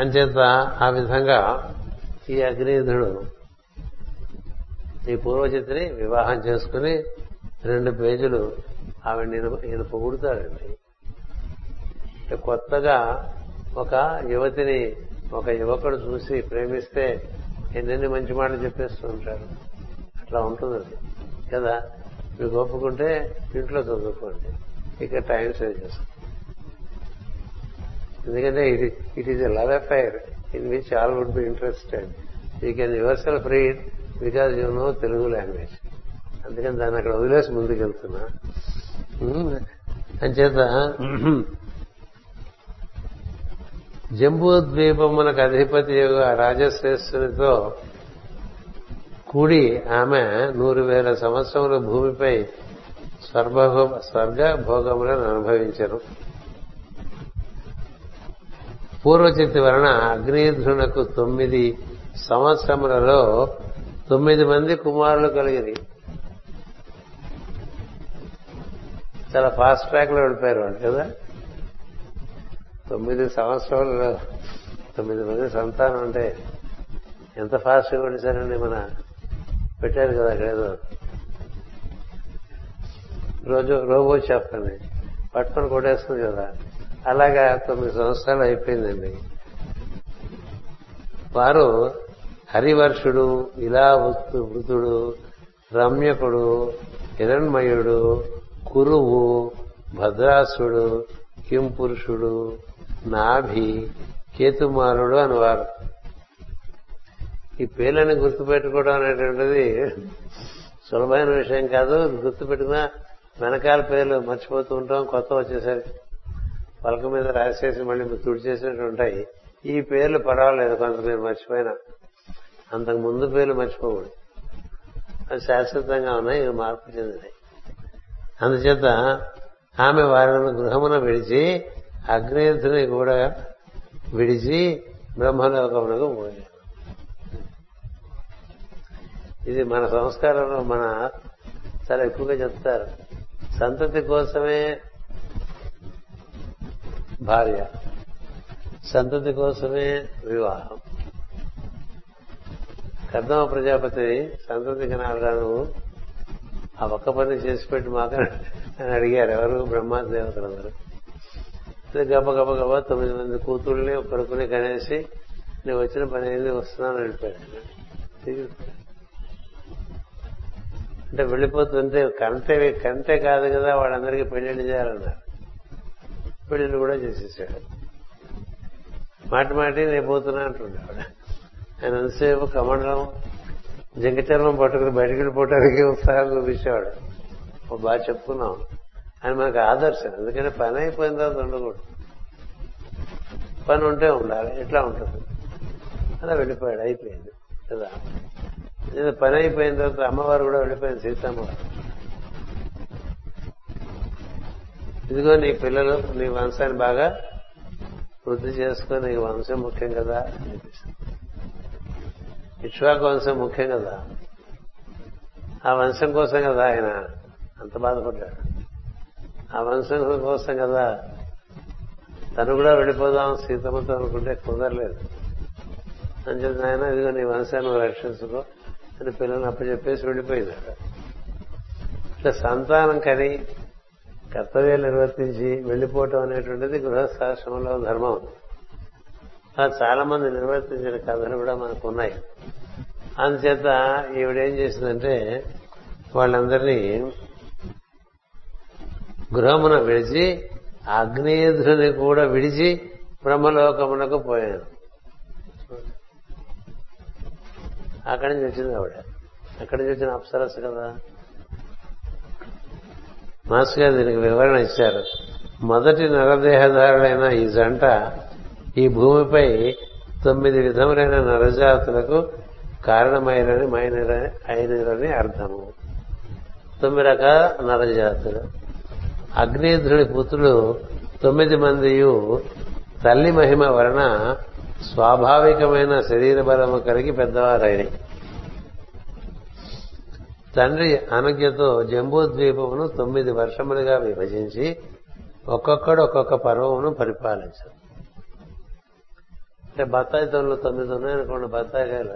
అంచేత ఆ విధంగా ఈ అగ్నిధుడు ఈ పూర్వచిత్ని వివాహం చేసుకుని రెండు పేజీలు ఆవిడ ఈయన పొగుడుతాడండి కొత్తగా ఒక యువతిని ఒక యువకుడు చూసి ప్రేమిస్తే ఎన్నెన్ని మంచి మాటలు చెప్పేస్తూ ఉంటారు అట్లా ఉంటుంది అది. కదా? మీకు ఒప్పుకుంటే ఇంట్లో చదువుకోండి. ఇక టైం సేవ్ చేసుకోండి ఎందుకంటే ఇది it is a love affair in which all would be interested you can yourself read because you know Telugu language అందుకని దాన్ని అక్కడ వదిలేసి ముందుకెళ్తున్నా. అంచేత జంబూ ద్వీపమునకు అధిపతి రాజశ్రేష్ఠునితో కూడి ఆమె నూరు వేల సంవత్సరముల భూమిపై స్వర్గ భోగములను అనుభవించరు పూర్వచిత్తి వలన అగ్నిధ్రునకు తొమ్మిది సంవత్సరములలో తొమ్మిది మంది కుమారులు కలిగిరి. చాలా ఫాస్ట్ ట్రాక్లో వెళ్ళిపోయారు వాళ్ళు కదా? తొమ్మిది సంవత్సరాలు తొమ్మిది మంది సంతానం అంటే ఎంత ఫాస్ట్గా ఉండిసారండి మన పెట్టారు కదా అక్కడ ఏదో. రోజు రోబో చెప్పండి పట్టుకొని కొట్టేస్తుంది కదా. అలాగా తొమ్మిది సంవత్సరాలు అయిపోయిందండి. వారు హరివర్షుడు ఇలా వృతుడు రమ్యకుడు హిరణ్మయుడు కురువు భద్రాసుడు కింపురుషుడు నాభి కేతుమారుడు అనేవారు. ఈ పేర్లని గుర్తుపెట్టుకోవడం అనేటువంటిది సులభమైన విషయం కాదు. గుర్తుపెట్టుకున్నా వెనకాల పేర్లు మర్చిపోతూ ఉంటాం. కొత్త వచ్చేసరికి పలక మీద రాసేసి మళ్ళీ తుడిచేసినట్టు ఉంటాయి. ఈ పేర్లు పర్వాలేదు కొంత మీరు మర్చిపోయినా. అంతకు ముందు పేర్లు మర్చిపోకూడదు. అది శాశ్వతంగా ఉన్నాయి ఇవి మార్పు చెందినాయి అందుచేత ఆమె వారిని గృహమున విడిచి అగ్నేయుని కూడా విడిచి బ్రహ్మలోకమునకు పోయాడు. ఇది మన సంస్కారంలో మన చాలా ఎక్కువగా చెప్తారు. సంతతి కోసమే భార్య సంతతి కోసమే వివాహం. కర్దమ ప్రజాపతి సంతతి కనాలను ఆ ఒక్క పని చేసి పెట్టి మాకు అని అడిగారు ఎవరు? బ్రహ్మా దేవతలందరూ గబ గబ గబ తొమ్మిది మంది కూతుళ్ళని కొడుకుని కనేసి నేను వచ్చిన పని ఏంది వస్తున్నాను వెళ్ళిపోయాడు అంటే వెళ్ళిపోతుంటే కంటే కంటే కాదు కదా వాళ్ళందరికీ పెళ్ళిళ్ళు చేయాలన్నారు. పెళ్ళిళ్ళు కూడా చేసేసాడు. మాటి మాటి నేను పోతున్నా అంటుండేవాడు ఆయన ఎంతసేపు కమండలం జంకచర్మం పట్టుకుని బయటకు వెళ్ళిపోవటానికి ఉత్సాహం చూపించేవాడు బాగా చెప్పుకున్నాం ఆయన మనకు ఆదర్శం. ఎందుకంటే పని అయిపోయిన తర్వాత ఉండకూడదు. పని ఉంటే ఉండాలి ఎట్లా ఉంటుంది? అలా వెళ్ళిపోయాడు అయిపోయింది. కదా? పని అయిపోయిన తర్వాత అమ్మవారు కూడా వెళ్ళిపోయింది సీతమ్మవారు. ఇదిగో నీ పిల్లలు నీ వంశాన్ని బాగా వృద్ధి చేసుకుని నీ వంశం ముఖ్యం కదా అనిపిస్తుంది ఇక్ష్వాకు వంశం ముఖ్యం కదా? ఆ వంశం కోసం కదా ఆయన అంత బాధపడ్డాడు. ఆ వంశం కోసం కదా. తను కూడా వెళ్ళిపోదాం సీతమ్మతో అనుకుంటే కుదరలేదు. అని చెప్పి ఆయన ఇదిగో నీ వంశాన్ని రక్షించుకో అని పిల్లల్ని అప్పచెప్పేసి వెళ్ళిపోయినాడు ఇట్లా సంతానం కని కర్తవ్యాలు నిర్వర్తించి వెళ్ళిపోవటం అనేటువంటిది గృహస్థాశ్రమంలో ధర్మం. అలా చాలా మంది నిర్వర్తించిన కథలు కూడా మనకు ఉన్నాయి అందుచేత ఈవిడేం చేసిందంటే వాళ్ళందరినీ గృహమున విడిచి అగ్నేయుధుని కూడా విడిచి బ్రహ్మలోకమునకు పోయాను అక్కడి నుంచి వచ్చింది ఆవిడ. అక్కడి నుంచి వచ్చిన అప్సరస్ కదా. మాస్టర్ గారు దీనికి వివరణ ఇచ్చారు. మొదటి నరదేహదారుడైన ఈ జంట ఈ భూమిపై తొమ్మిది విధములైన నరజాతులకు కారణమైనని అయినని అర్థము. తొమ్మిది రకాల నరజాతులు. అగ్నిధ్రుడి పుత్రులు తొమ్మిది మందియు తల్లి మహిమ వలన స్వాభావికమైన శరీర బలము కలిగి పెద్దవారైనవి తండ్రి అనుజ్ఞతో జంబూద్వీపమును తొమ్మిది వర్షములుగా విభజించి ఒక్కొక్కడు ఒక్కొక్క పర్వమును పరిపాలించారు. అంటే బత్తాయి తొనలు తొమ్మిది ఉన్నాయనుకోండి బత్తాయికాయలు.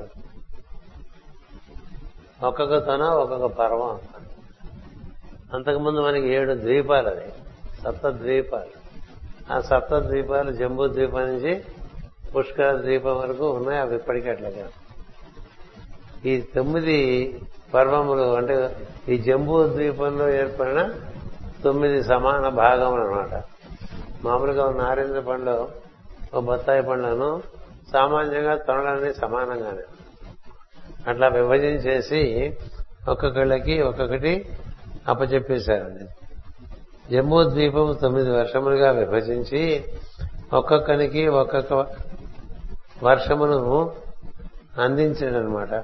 ఒక్కొక్క తొన ఒక్కొక్క పర్వం. అంతకుముందు మనకి ఏడు ద్వీపాలు అవి. సప్త ద్వీపాలు. ఆ సప్త ద్వీపాలు జంబూ ద్వీపం నుంచి పుష్కర ద్వీపం వరకు ఉన్నాయి. అవి ఇప్పటికీ అట్లాగే ఈ తొమ్మిది పర్వములు అంటే ఈ జంబూ ద్వీపంలో ఏర్పడిన తొమ్మిది సమాన భాగములు అనమాట మామూలుగా నారేంద్ర పండు ఒక బత్తాయి పండ్లను సామాన్యంగా తొనడానికి సమానంగానే. అట్లా విభజించేసి ఒక్కొక్కళ్ళకి ఒక్కొక్కటి అప్పచెప్పేశారండి. జమ్మూ ద్వీపం తొమ్మిది వర్షములుగా విభజించి ఒక్కొక్కనికి ఒక్కొక్క వర్షమును అందించాడనమాట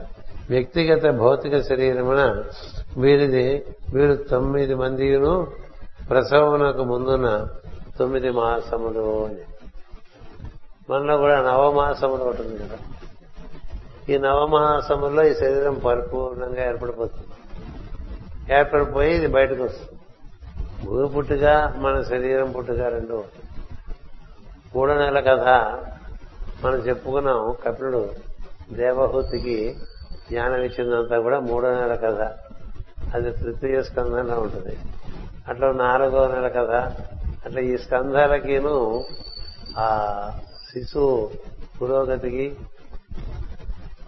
వ్యక్తిగత భౌతిక శరీరమున వీరిది వీరు తొమ్మిది మందిను ప్రసవమునకు ముందున తొమ్మిది మాసములు అని. మనలో కూడా నవమాసములు ఒకటి ఉంది కదా. ఈ నవమాసముల్లో ఈ శరీరం పరిపూర్ణంగా ఏర్పడిపోతుంది. ఏర్పడిపోయి ఇది బయటకు వస్తుంది. భూమి పుట్టుగా మన శరీరం పుట్టుగా రెండు మూడో నెల కథ మనం చెప్పుకున్నాం. కపిలుడు దేవహూతికి జ్ఞానం ఇచ్చిందంతా కూడా మూడో నెల కథ. అది తృతీయ స్కంధంలో ఉంటుంది. అట్లా నాలుగో నెల కథ. అట్లా ఈ స్కంధాలకిను ఆ శిశువు పురోగతికి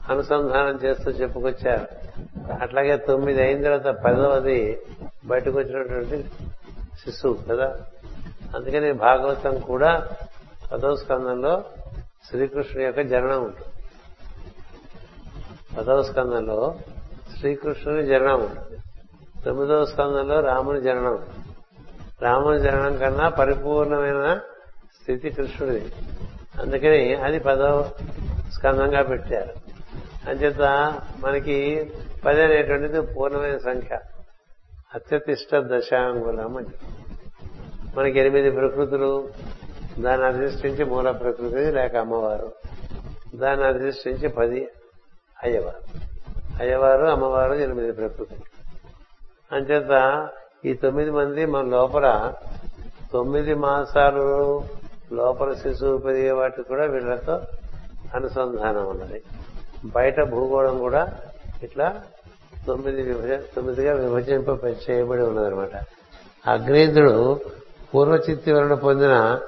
అనుసంధానం చేస్తూ చెప్పుకొచ్చారు. అట్లాగే తొమ్మిది అయిన తర్వాత పదవది బయటకు వచ్చినటువంటి శిశువు కదా? అందుకని భాగవతం కూడా పదవ స్కందంలో శ్రీకృష్ణుని యొక్క జననం ఉంటుంది. పదవ స్కందంలో శ్రీకృష్ణుని జననం ఉంటుంది. తొమ్మిదవ స్కందంలో రాముని జననం రాముని జననం కన్నా పరిపూర్ణమైన స్థితి కృష్ణుడిది. అందుకని అది పదవ స్కందంగా పెట్టారు. అంచేత మనకి పది అనేటువంటిది పూర్ణమైన సంఖ్య. అత్యతిష్ట దశాంగులం అని. మనకి ఎనిమిది ప్రకృతులు. దాన్ని అధిష్ఠించి మూల ప్రకృతి లేక అమ్మవారు. దాన్ని అధిష్ఠించి పది అయ్యవారు. అయ్యవారు అమ్మవారు ఎనిమిది ప్రకృతులు. అంచేత ఈ తొమ్మిది మంది మన లోపల తొమ్మిది మాసాలు లోపల శిశువు పెరిగే వాటికి కూడా వీళ్ళతో అనుసంధానం ఉన్నది. బయట భూగోళం కూడా ఇట్లా తొమ్మిది విభజ తొమ్మిదిగా విభజింప చేయబడి ఉన్నదనమాట అగ్నేంద్రుడు పూర్వచిత్తి వలన పొందిన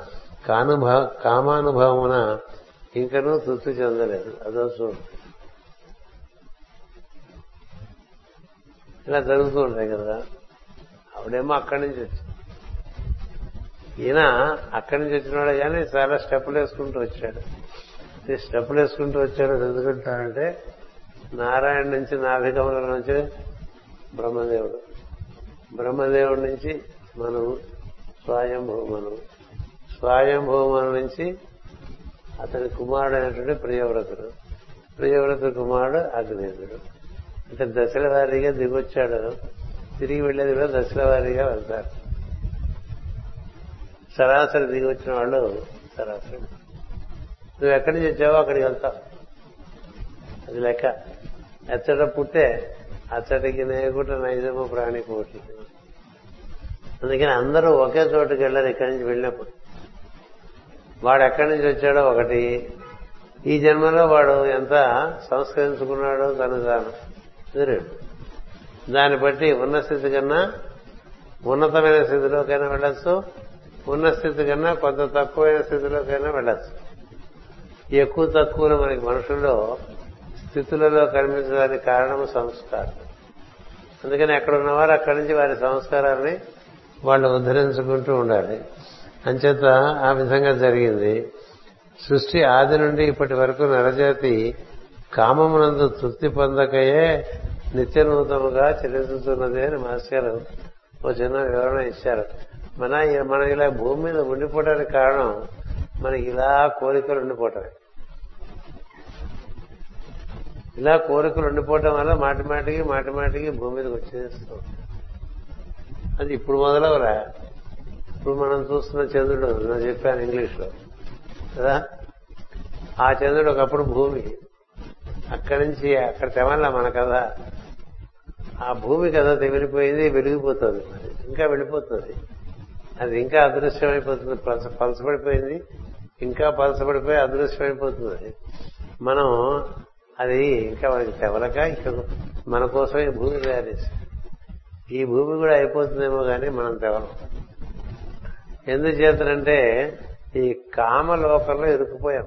కానుభా కామానుభవమున ఇంకనూ తృప్తి చెందలేదు. అదో చూడు. ఇలా జరుగుతూ ఉంటాయి కదా. ఆవిడేమో అక్కడి నుంచి వచ్చి ఈయన అక్కడి నుంచి వచ్చినాడు కానీ చాలా స్టెప్పులు వేసుకుంటూ వచ్చాడు. స్టెప్పులు వేసుకుంటూ వచ్చాడు ఎందుకంటాడంటే నారాయణ నుంచి నాభికముల నుంచి బ్రహ్మదేవుడు. బ్రహ్మదేవుడి నుంచి మనం స్వయంభూమను స్వయంభూమను నుంచి అతని కుమారుడు అయినటువంటి ప్రియవ్రతుడు. ప్రియవ్రతుడు కుమారుడు అగ్నేయుడు. అంటే దశల వారీగా దిగొచ్చాడు. తిరిగి వెళ్ళేది కూడా దశల వారీగా వెళ్తారు. సరాసరి దిగి వచ్చిన వాళ్ళు సరాసరి. నువ్వు ఎక్కడి నుంచి వచ్చావో అక్కడికి వెళ్తావు. అది లెక్క. ఎచ్చట పుట్టే అచ్చటికి నేగుట నైజము ప్రాణి కోటి అందుకని అందరూ ఒకే చోటుకి వెళ్ళారు ఇక్కడి నుంచి వెళ్ళినప్పుడు. వాడు ఎక్కడి నుంచి వచ్చాడో ఒకటి. ఈ జన్మలో వాడు ఎంత సంస్కరించుకున్నాడో తను తాను. రెండు దాన్ని బట్టి ఉన్న స్థితి కన్నా ఉన్నతమైన స్థితిలోకైనా వెళ్ళొచ్చు. ఉన్న స్థితి కన్నా కొంత తక్కువైన స్థితిలోకైనా వెళ్ళొచ్చు. ఎక్కువ తక్కువలో మనకి మనుషుల్లో స్థితులలో కనిపించడానికి కారణం సంస్కారం. అందుకని ఎక్కడ ఉన్నవారు అక్కడి నుంచి వారి సంస్కారాన్ని వాళ్ళు ఉద్ధరించుకుంటూ ఉండాలి. అంచేత ఆ విధంగా జరిగింది. సృష్టి ఆది నుండి ఇప్పటి వరకు నరజాతి కామమునందు తృప్తి పొందకయే నిత్య నూతముగా చెల్లిస్తున్నది అని మాస్టర్ ఓ చిన్న వివరణ ఇచ్చారు. మన మనం ఇలా భూమి మీద ఉండిపోవడానికి కారణం మనకి ఇలా కోరికలు ఉండిపోవటమే ఇలా కోరికలు ఉండిపోవటం వల్ల మాటి మాటికి మాటి మాటికి భూమి మీదకి వచ్చేస్తూ అది ఇప్పుడు మొదలవరా? ఇప్పుడు మనం చూస్తున్న చంద్రుడు నేను చెప్పాను ఇంగ్లీష్లో కదా? ఆ చంద్రుడు ఒకప్పుడు భూమి. అక్కడి నుంచి అక్కడ తెవల్లా మన కథ. ఆ భూమి కదా తెగిలిపోయింది వెలిగిపోతుంది. ఇంకా వెళ్ళిపోతుంది. అది ఇంకా అదృశ్యమైపోతుంది. పలసపడిపోయింది. ఇంకా పలసపడిపోయి అదృశ్యమైపోతుంది. మనం అది ఇంకా మనకి తెవలక ఇంకా మన కోసం ఈ భూమి తయారు చేసి ఈ భూమి కూడా అయిపోతుందేమో కానీ మనం తెవలం. ఎందుచేతనంటే ఈ కామలోకంలో ఇరుక్కుపోయాం.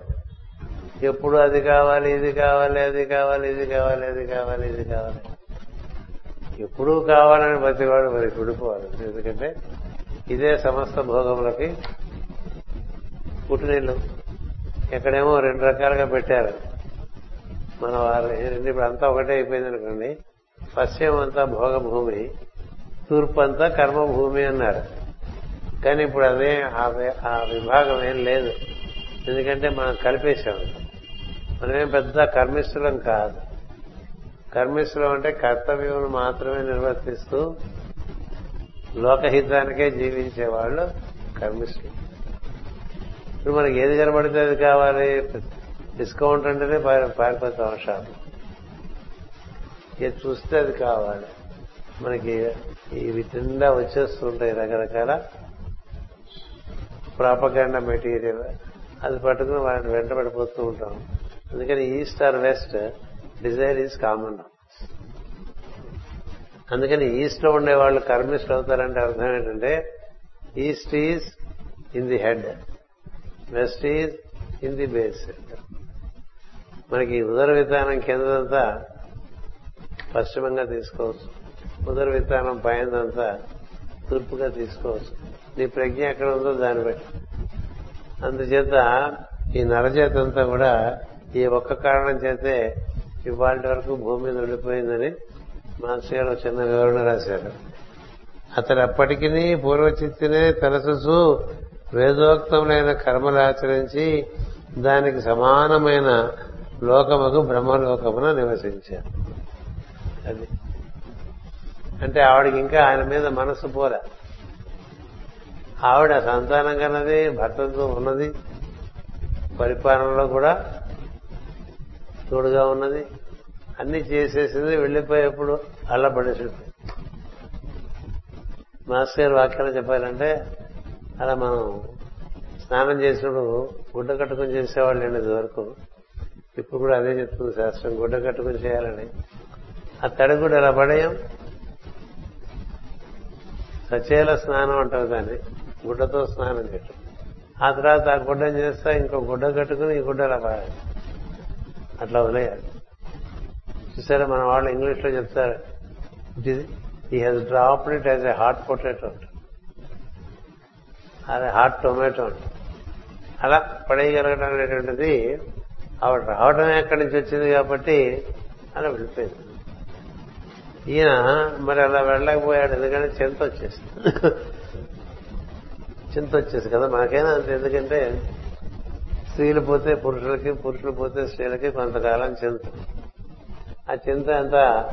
ఎప్పుడు అది కావాలి ఇది కావాలి అది కావాలి ఇది కావాలి అది కావాలి ఇది కావాలి. ఎప్పుడూ కావాలని ప్రతివాడు మరి కుడిపోవాలి ఎందుకంటే ఇదే సమస్త భోగములకి పుట్టినీళ్ళు ఎక్కడేమో రెండు రకాలుగా పెట్టారు. మన వారు ఇప్పుడు అంతా ఒకటే అయిపోయింది అనుకోండి. పశ్చిమ అంతా భోగభూమి తూర్పు అంతా కర్మభూమి అన్నారు. కానీ ఇప్పుడు అదే ఆ విభాగం ఏం లేదు. ఎందుకంటే మనం కలిపేశాం. మనమేం పెద్ద కర్మిస్తులం కాదు. కర్మిస్తులం అంటే కర్తవ్యం మాత్రమే నిర్వర్తిస్తూ లోకహితానికే జీవించేవాళ్ళు కర్మిస్తులు ఇప్పుడు మనకి ఏది కనబడితే అది కావాలి? డిస్కౌంట్ అంటేనే పారిపోతాం షాప్. ఏది చూస్తే అది కావాలి. మనకి ఇవి తిండా వచ్చేస్తుంటాయి రకరకాల ప్రాపగాండా మెటీరియల్. అది పట్టుకుని వాటిని వెంట పడిపోతూ ఉంటాం. అందుకని east or west desire is common. అందుకని ఈస్ట్లో ఉండే వాళ్ళు కర్మిస్ట్ అవుతారంటే అర్థం ఏంటంటే east is in the head west is in the base. మనకి ఉదర విధానం కిందంతా పశ్చిమంగా తీసుకోవచ్చు. ఉదర విధానం పైనంతా తూర్పుగా తీసుకోవచ్చు. నీ ప్రజ్ఞ ఎక్కడ ఉందో దాన్ని బట్టి. అందుచేత ఈ నరచేత అంతా కూడా ఈ ఒక్క కారణం చేతే ఇవాళ వరకు భూమి మీద ఉండిపోయిందని మాస్టర్ గారు చిన్న వివరణ రాశారు. అతడు అప్పటికి పూర్వచిత్తినే తలసుసు వేదోక్తములైన కర్మలు ఆచరించి దానికి సమానమైన లోకముకు బ్రహ్మలోకమున నివసించారు. అది. అంటే ఆవిడకి ఇంకా ఆయన మీద మనసు పోలే. ఆవిడ సంతానం కన్నది భర్తతో ఉన్నది పరిపాలనలో కూడా తోడుగా ఉన్నది. అన్ని చేసేసింది వెళ్ళిపోయేప్పుడు అల్లబడేసింది మాస్టర్ గారు వాక్యాలు చెప్పాలంటే అలా మనం స్నానం చేసినప్పుడు గుడ్డ కట్టుకుని చేసేవాళ్ళు అండి వరకు ఇప్పుడు కూడా అదే చెప్తుంది శాస్త్రం. గుడ్డ కట్టుకుని చేయాలని. ఆ తడి ఎలా పడేయం? సచేల స్నానం అంటారు దాన్ని. గుడ్డతో స్నానం చేయటం. ఆ తర్వాత ఆ గుడ్డని చేస్తా ఇంకో గుడ్డ కట్టుకుని ఈ గుడ్డ ఎలా పడాలి అట్లా వదిలేయాలి. చూసారా మన వాళ్ళు ఇంగ్లీష్లో చెప్తారు ఈ he's drop it as a hot potato అదే హాట్ టొమాటో అలా పడేయగలగడం అనేటువంటిది ఆవిడ రావడం ఎక్కడి నుంచి వచ్చింది కాబట్టి అలా వెళ్ళిపోయింది. ఈయన మరి అలా వెళ్ళకపోయాడు ఎందుకంటే చింత వచ్చేసింది. చింత వచ్చేసి కదా మనకైనా అంత. ఎందుకంటే స్త్రీలు పోతే పురుషులకి పురుషులు పోతే స్త్రీలకి కొంతకాలం చింత. ఆ చింత ఎంత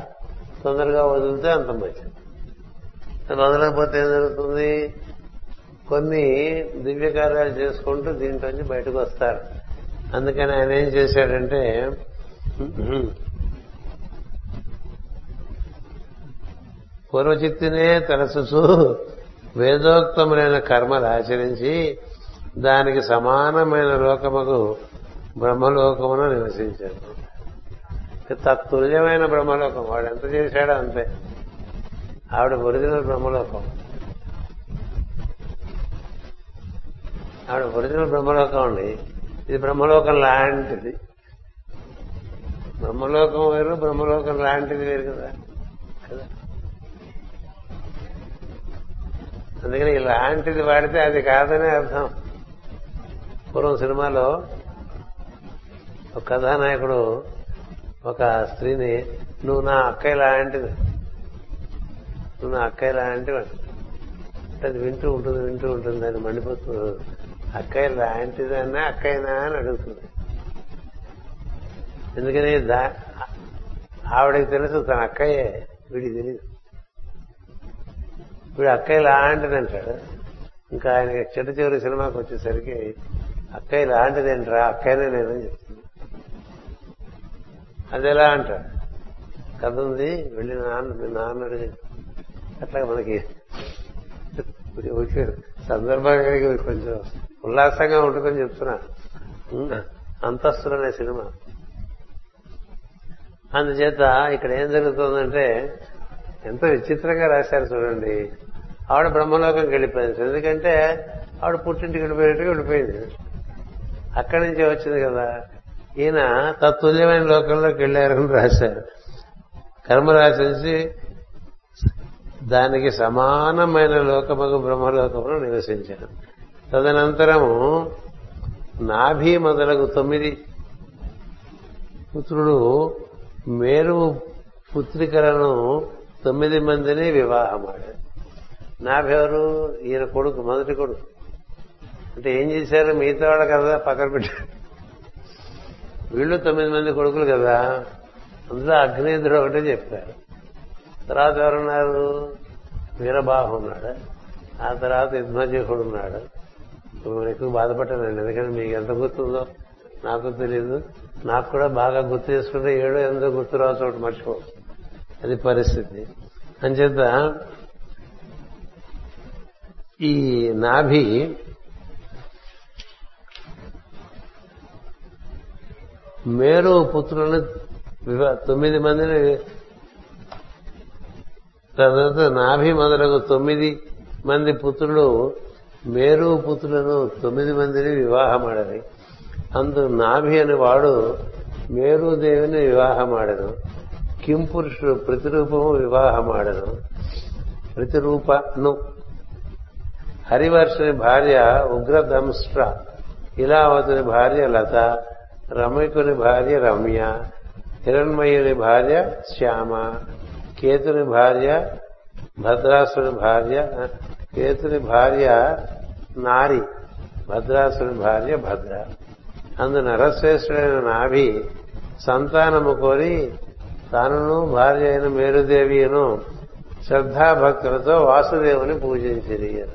తొందరగా వదిలితే అంత మంచిది. వదలకపోతే ఏం జరుగుతుంది? కొన్ని దివ్య కార్యాలు చేసుకుంటూ దీంట్లోంచి బయటకు వస్తారు. అందుకని ఆయన ఏం చేశాడంటే పూర్వచిత్తినే తలసుసు వేదోక్తములైన కర్మలు ఆచరించి దానికి సమానమైన లోకముకు బ్రహ్మలోకమును నివసించాడు. తత్తుల్యమైన బ్రహ్మలోకం. వాడు ఎంత చేశాడో అంతే. ఆవిడ ఒరిజినల్ బ్రహ్మలోకం. ఆవిడ ఒరిజినల్ బ్రహ్మలోకం అండి. ఇది బ్రహ్మలోకం లాంటిది. బ్రహ్మలోకం వేరు బ్రహ్మలోకం లాంటిది వేరు కదా. కదా? అందుకని ఇలాంటిది వాడితే అది కాదనే అర్థం. పూర్వం సినిమాలో ఒక కథానాయకుడు ఒక స్త్రీని నువ్వు నా అక్కయ్య లాంటిది నువ్వు నా అక్కయ్య లాంటివి అంటే అది వింటూ ఉంటుంది వింటూ ఉంటుంది అని మండిపోతూ అక్కయ్య లాంటిదన్నా అక్కయ్యనా అని అడుగుతుంది. ఎందుకని దా ఆవిడకి తెలుసు తన అక్కయ్యే వీడికి తెలియదు వీడు అక్కయ్య లాంటిది అంటాడు. ఇంకా ఆయన చెట్ట చివరి సినిమాకి వచ్చేసరికి అక్కయ్య లాంటిదేంట్రా అక్కయ్యనే నేనని చెప్తుంది. అది ఎలా అంటాడు? కథ ఉంది వెళ్ళి నాన్న మీ నాన్న అడిగి. అట్లా మనకి సందర్భంగా కొంచెం ఉల్లాసంగా ఉంటుందని చెప్తున్నా. అంతస్తులు అనే సినిమా. అందుచేత ఇక్కడ ఏం జరుగుతుందంటే ఎంతో విచిత్రంగా రాశారు చూడండి. ఆవిడ బ్రహ్మలోకంకి వెళ్ళిపోయింది. ఎందుకంటే ఆవిడ పుట్టింటికి వెళ్ళిపోయినట్టుగా వెళ్ళిపోయింది అక్కడి నుంచే వచ్చింది కదా. ఈయన తత్తుల్యమైన లోకంలోకి వెళ్ళారని రాశారు. కర్మ రాశించి దానికి సమానమైన లోకమగు బ్రహ్మలోకంలో నివసించారు. తదనంతరము నాభి మొదలగు తొమ్మిది పుత్రుడు మేరు పుత్రికలను తొమ్మిది మందిని వివాహమాడారు నాభెవరు ఈయన కొడుకు మొదటి కొడుకు. అంటే ఏం చేశారు? మిగతా వాళ్ళ కదా పక్కన పెట్టారు. వీళ్ళు తొమ్మిది మంది కొడుకులు కదా. అందులో అగ్నేంద్రుడు ఒకటే చెప్పారు. తర్వాత ఎవరున్నారు? వీరబాహు ఉన్నాడు. ఆ తర్వాత యుద్మజీకుడు ఉన్నాడు. మిమ్మల్ని ఎక్కువ బాధపడలేండి ఎందుకంటే మీకు ఎంత గుర్తుందో నాకు తెలియదు నాకు కూడా బాగా గుర్తు చేసుకుంటే ఏడో ఎంతో గుర్తు రావచ్చు చోటు అది పరిస్థితి. అంచేత ఈ నాభి మేరు పుత్రులను తొమ్మిది మందిని తర్వాత నాభి మొదలగు తొమ్మిది మంది పుత్రులు మేరు పుత్రులను తొమ్మిది మందిని వివాహమాడని అందు నాభి అని వాడు మేరుదేవిని వివాహమాడను కింపురుషుడు ప్రతిరూపము వివాహమాడను ప్రతిరూపను. హరివర్షుని భార్య ఉగ్రదంష్ట్ర ఇలావతుని భార్య లత. రమకుని భార్య రమ్య. హిరణ్మయుని భార్య శ్యామ. కేతుని భార్య భద్రాసుని భార్య కేతుని భార్య నారి భద్రాసుని భార్య భద్ర. అందు నరశ్రేష్ఠుడైన నాభి సంతానము కోరి తనను భార్య అయిన మేరుదేవిను శ్రద్ధాభక్తులతో వాసుదేవుని పూజించింది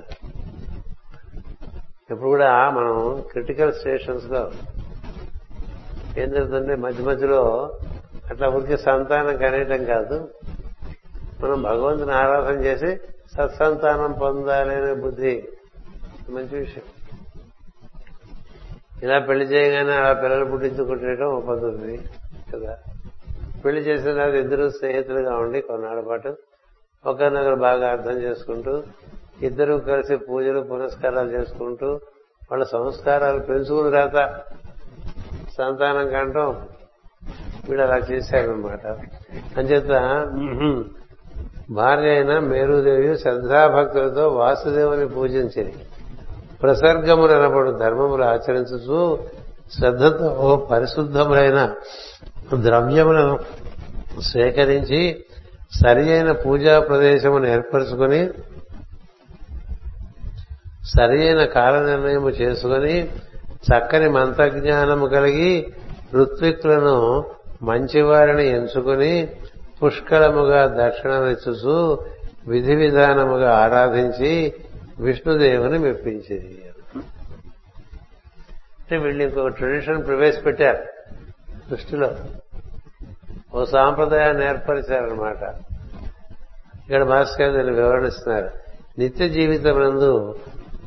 ఇప్పుడు కూడా మనం క్రిటికల్ స్టేషన్స్లో ఏం జరుగుతుంటే మధ్య మధ్యలో అట్లా ఊరికి సంతానం కనేయటం కాదు. మనం భగవంతుని ఆరాధన చేసి సత్సంతానం పొందాలి అనే బుద్ధి. మంచి విషయం. ఇలా పెళ్ళి చేయగానే అలా పిల్లలు పుట్టించుకుంటేయడం ఒక పద్ధతి కదా. పెళ్ళి చేసిన తర్వాత ఇద్దరు స్నేహితులుగా ఉండి కొన్నాళ్ళ పాటు ఒకరినొకరు బాగా అర్థం చేసుకుంటూ ఇద్దరు కలిసి పూజలు పునస్కారాలు చేసుకుంటూ వాళ్ళ సంస్కారాలు పెంచుకుని రాత సంతానం కంటం వీడు అలా చేశారనమాట అంచేత భార్య అయిన మేరుదేవి శ్రద్ధాభక్తులతో వాసుదేవుని పూజించింది ప్రసర్గములు అనబడు ధర్మములు ఆచరించుతూ శ్రద్ధతో పరిశుద్ధములైన ద్రవ్యములను సేకరించి సరి అయిన పూజా ప్రదేశమును ఏర్పరచుకుని సరి అయిన కాల నిర్ణయము చేసుకుని చక్కని మంత్రజ్ఞానము కలిగి ఋత్విక్కులను మంచివారిని ఎంచుకుని పుష్కలముగా దక్షిణమిచ్చుచు విధి విధానముగా ఆరాధించి విష్ణుదేవుని మెప్పించింది. అంటే వీళ్ళు ఇంకొక ట్రెడిషన్ ప్రవేశపెట్టారు దృష్టిలో. ఓ సాంప్రదాయాన్ని ఏర్పరిచారనమాట ఇక్కడ మాస్టర్ గారు దీన్ని వివరణిస్తున్నారు నిత్య జీవితం నందు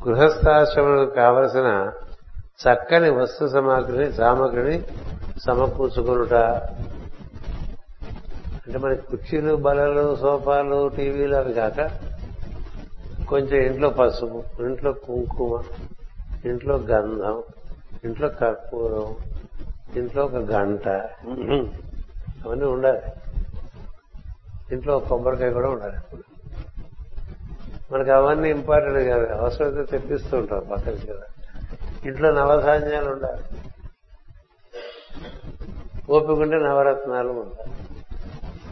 గృహస్థాశ్రమాలకు కావలసిన చక్కని వస్తు సామాగ్రిని సామగ్రిని సమకూర్చుకునుట అంటే మనకి కుర్చీలు బలలు సోఫాలు టీవీలు అవి కాక కొంచెం ఇంట్లో పసుపు ఇంట్లో కుంకుమ ఇంట్లో గంధం ఇంట్లో కర్పూరం ఇంట్లో ఒక గంట అవన్నీ ఉండాలి. ఇంట్లో కొబ్బరికాయ కూడా ఉండాలి మనకి అవన్నీ ఇంపార్టెంట్ కాదు అవసరమైతే తెప్పిస్తూ ఉంటాం పక్కకి కదా. ఇంట్లో నవధాన్యాలు ఉండాలి. ఓపికంటే నవరత్నాలు ఉండాలి.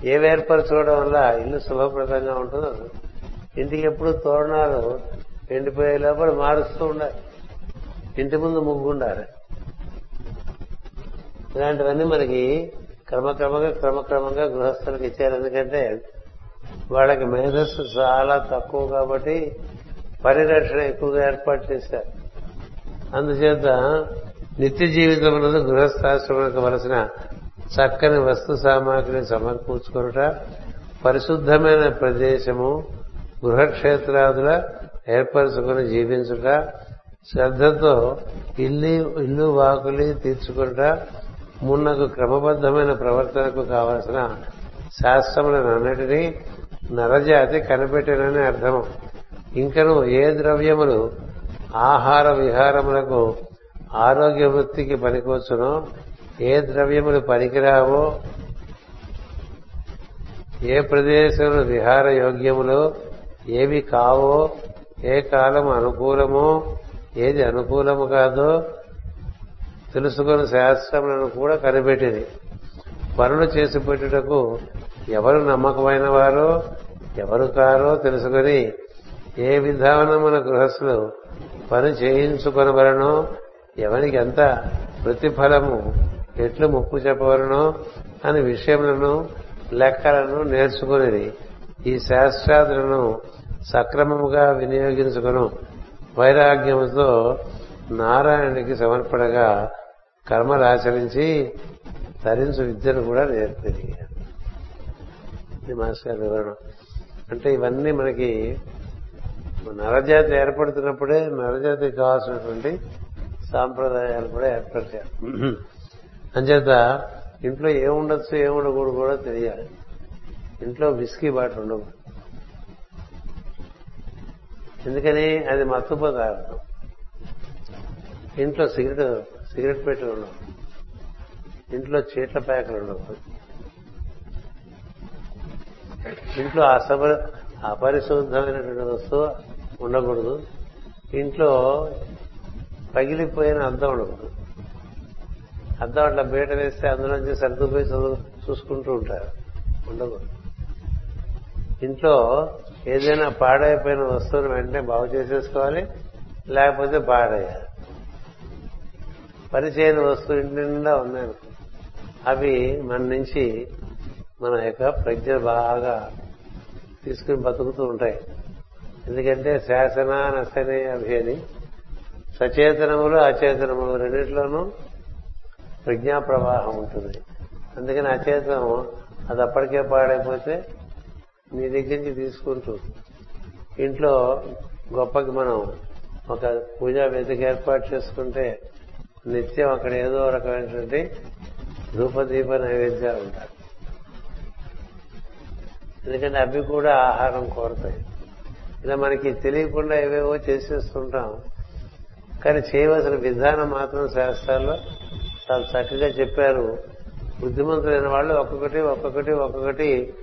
ఏవి ఏర్పరచుకోవడం వల్ల ఇల్లు శుభప్రదంగా ఉంటుందో ఇంటికి ఎప్పుడు తోరణాలు ఎండిపోయే లోపల మారుస్తూ ఉండాలి. ఇంటి ముందు ముగ్గు ఉండాలి ఇలాంటివన్నీ మనకి క్రమక్రమంగా క్రమక్రమంగా గృహస్థులకు ఇచ్చారు. ఎందుకంటే వాళ్ళకి మేధస్సు చాలా తక్కువ కాబట్టి పరిరక్షణ ఎక్కువగా ఏర్పాటు చేశారు. అందుచేత నిత్య జీవితంలో గృహస్థాశ్రమానికి వలసిన చక్కని వస్తు సామాగ్రిని సమకూర్చుకునుట పరిశుద్ధమైన ప్రదేశము గృహక్షేత్రాదుల ఏర్పరచుకుని జీవించుట శ్రద్ధతో ఇల్లు ఇల్లు వాకులి తీర్చుకుంట మున్నకు క్రమబద్ధమైన ప్రవర్తనకు కావలసిన శాస్త్రములనన్నిటినీ నరజాతి కనిపెట్టినని అర్థము. ఇంకను ఏ ద్రవ్యములు ఆహార విహారములకు ఆరోగ్య వృత్తికి పనికొచ్చునో ఏ ద్రవ్యములు పనికిరావో ఏ ప్రదేశములు విహార యోగ్యములో ఏవి కావో ఏ కాలం అనుకూలమో ఏది అనుకూలము కాదో తెలుసుకుని శాస్త్రములను కూడా కనిపెట్టింది. పనులు చేసి పెట్టుటకు ఎవరు నమ్మకమైన వారో ఎవరు కారో తెలుసుకుని ఏ విధానమున గృహస్థులు పని చేయించుకొనవలనో ఎవరికి ఎంత ప్రతిఫలము ఎట్లు ముప్పు చెప్పవలనో అని విషయములను లెక్కలను నేర్చుకునేది. ఈ శాస్త్రాదులను సక్రమముగా వినియోగించుకును. వైరాగ్యముతో నారాయణుడికి సమర్పణగా కర్మలు ఆచరించి తరించు విద్యను కూడా నేర్పింది ఇది మాస్టర్ వివరణ. అంటే ఇవన్నీ మనకి నరజాతి ఏర్పడుతున్నప్పుడే నరజాతికి కావాల్సినటువంటి సాంప్రదాయాలు కూడా ఏర్పడతాయి. అంచేత ఇంట్లో ఏముండొచ్చు ఏముండకూడదు కూడా తెలియాలి. ఇంట్లో విస్కీ బాటిల్ ఉండకూడదు ఎందుకని? అది మత్తు పదార్థం ఇంట్లో సిగరెట్ సిగరెట్ పెట్టి ఉండవు. ఇంట్లో చీట్ల ప్యాకులు ఉండవు. ఇంట్లో అసప అపరిశుద్ధమైనటువంటి వస్తువు ఉండకూడదు. ఇంట్లో పగిలిపోయిన అద్దం ఉండకూడదు. అంతా అట్లా బయట వేస్తే అందులోంచి సర్దుపోయి చదువు చూసుకుంటూ ఉంటారు. ఉండదు ఇంట్లో ఏదైనా పాడైపోయిన వస్తువును వెంటనే బాగు చేసేసుకోవాలి లేకపోతే పాడేయాలి. చేయని వస్తువు ఇంటి నిండా ఉన్నాయి. అవి మన నుంచి మన యొక్క ప్రజ్ఞ బాగా తీసుకుని బతుకుతూ ఉంటాయి. ఎందుకంటే శాసన నశనే అభి అని సచేతనములు అచేతనములు రెండింటిలోనూ ప్రజ్ఞా ప్రవాహం ఉంటుంది. అందుకని అచేతనం అది అప్పటికే పాడైపోతే నీ దగ్గర నుంచి తీసుకుంటూ ఇంట్లో గొప్పకి మనం ఒక పూజా వేదిక ఏర్పాటు చేసుకుంటే నిత్యం అక్కడ ఏదో రకమైనటువంటి ధూపదీప నైవేద్యాలు ఉంటాయి. ఎందుకంటే అవి కూడా ఆహారం కోరుతాయి. ఇలా మనకి తెలియకుండా ఏవేవో చేసేస్తుంటాం. కానీ చేయవలసిన విధానం మాత్రం శాస్త్రాల్లో చాలా చక్కగా చెప్పారు. బుద్ధిమంతులైన వాళ్ళు ఒక్కొక్కటి ఒక్కొక్కటి ఒక్కొక్కటి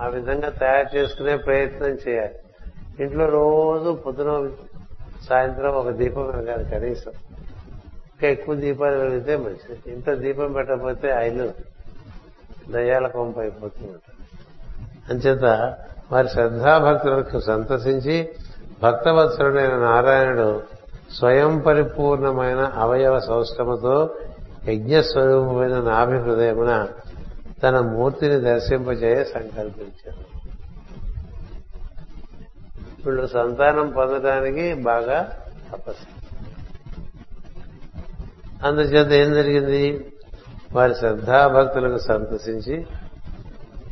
ఆ విధంగా తయారు చేసుకునే ప్రయత్నం చేయాలి. ఇంట్లో రోజు పొద్దున సాయంత్రం ఒక దీపం వెలగాలి కనీసం. ఇంకా ఎక్కువ దీపాలు వెలిగితే మంచిది. ఇంత దీపం పెట్టకపోతే ఆయన దయ్యాల కొంప అయిపోతూ అంచేత వారి శ్రద్ధాభక్తులకు సంతసించి భక్తవత్సరుడైన నారాయణుడు స్వయం పరిపూర్ణమైన అవయవ సౌష్ఠముతో యజ్ఞస్వరూపమైన నాభి హృదయమున తన మూర్తిని దర్శింపజేయ సంకల్పించారు వీళ్ళు సంతానం పొందడానికి బాగా తపస్సు. అందుచేత ఏం జరిగింది? వారి శ్రద్ధాభక్తులకు సంతసించి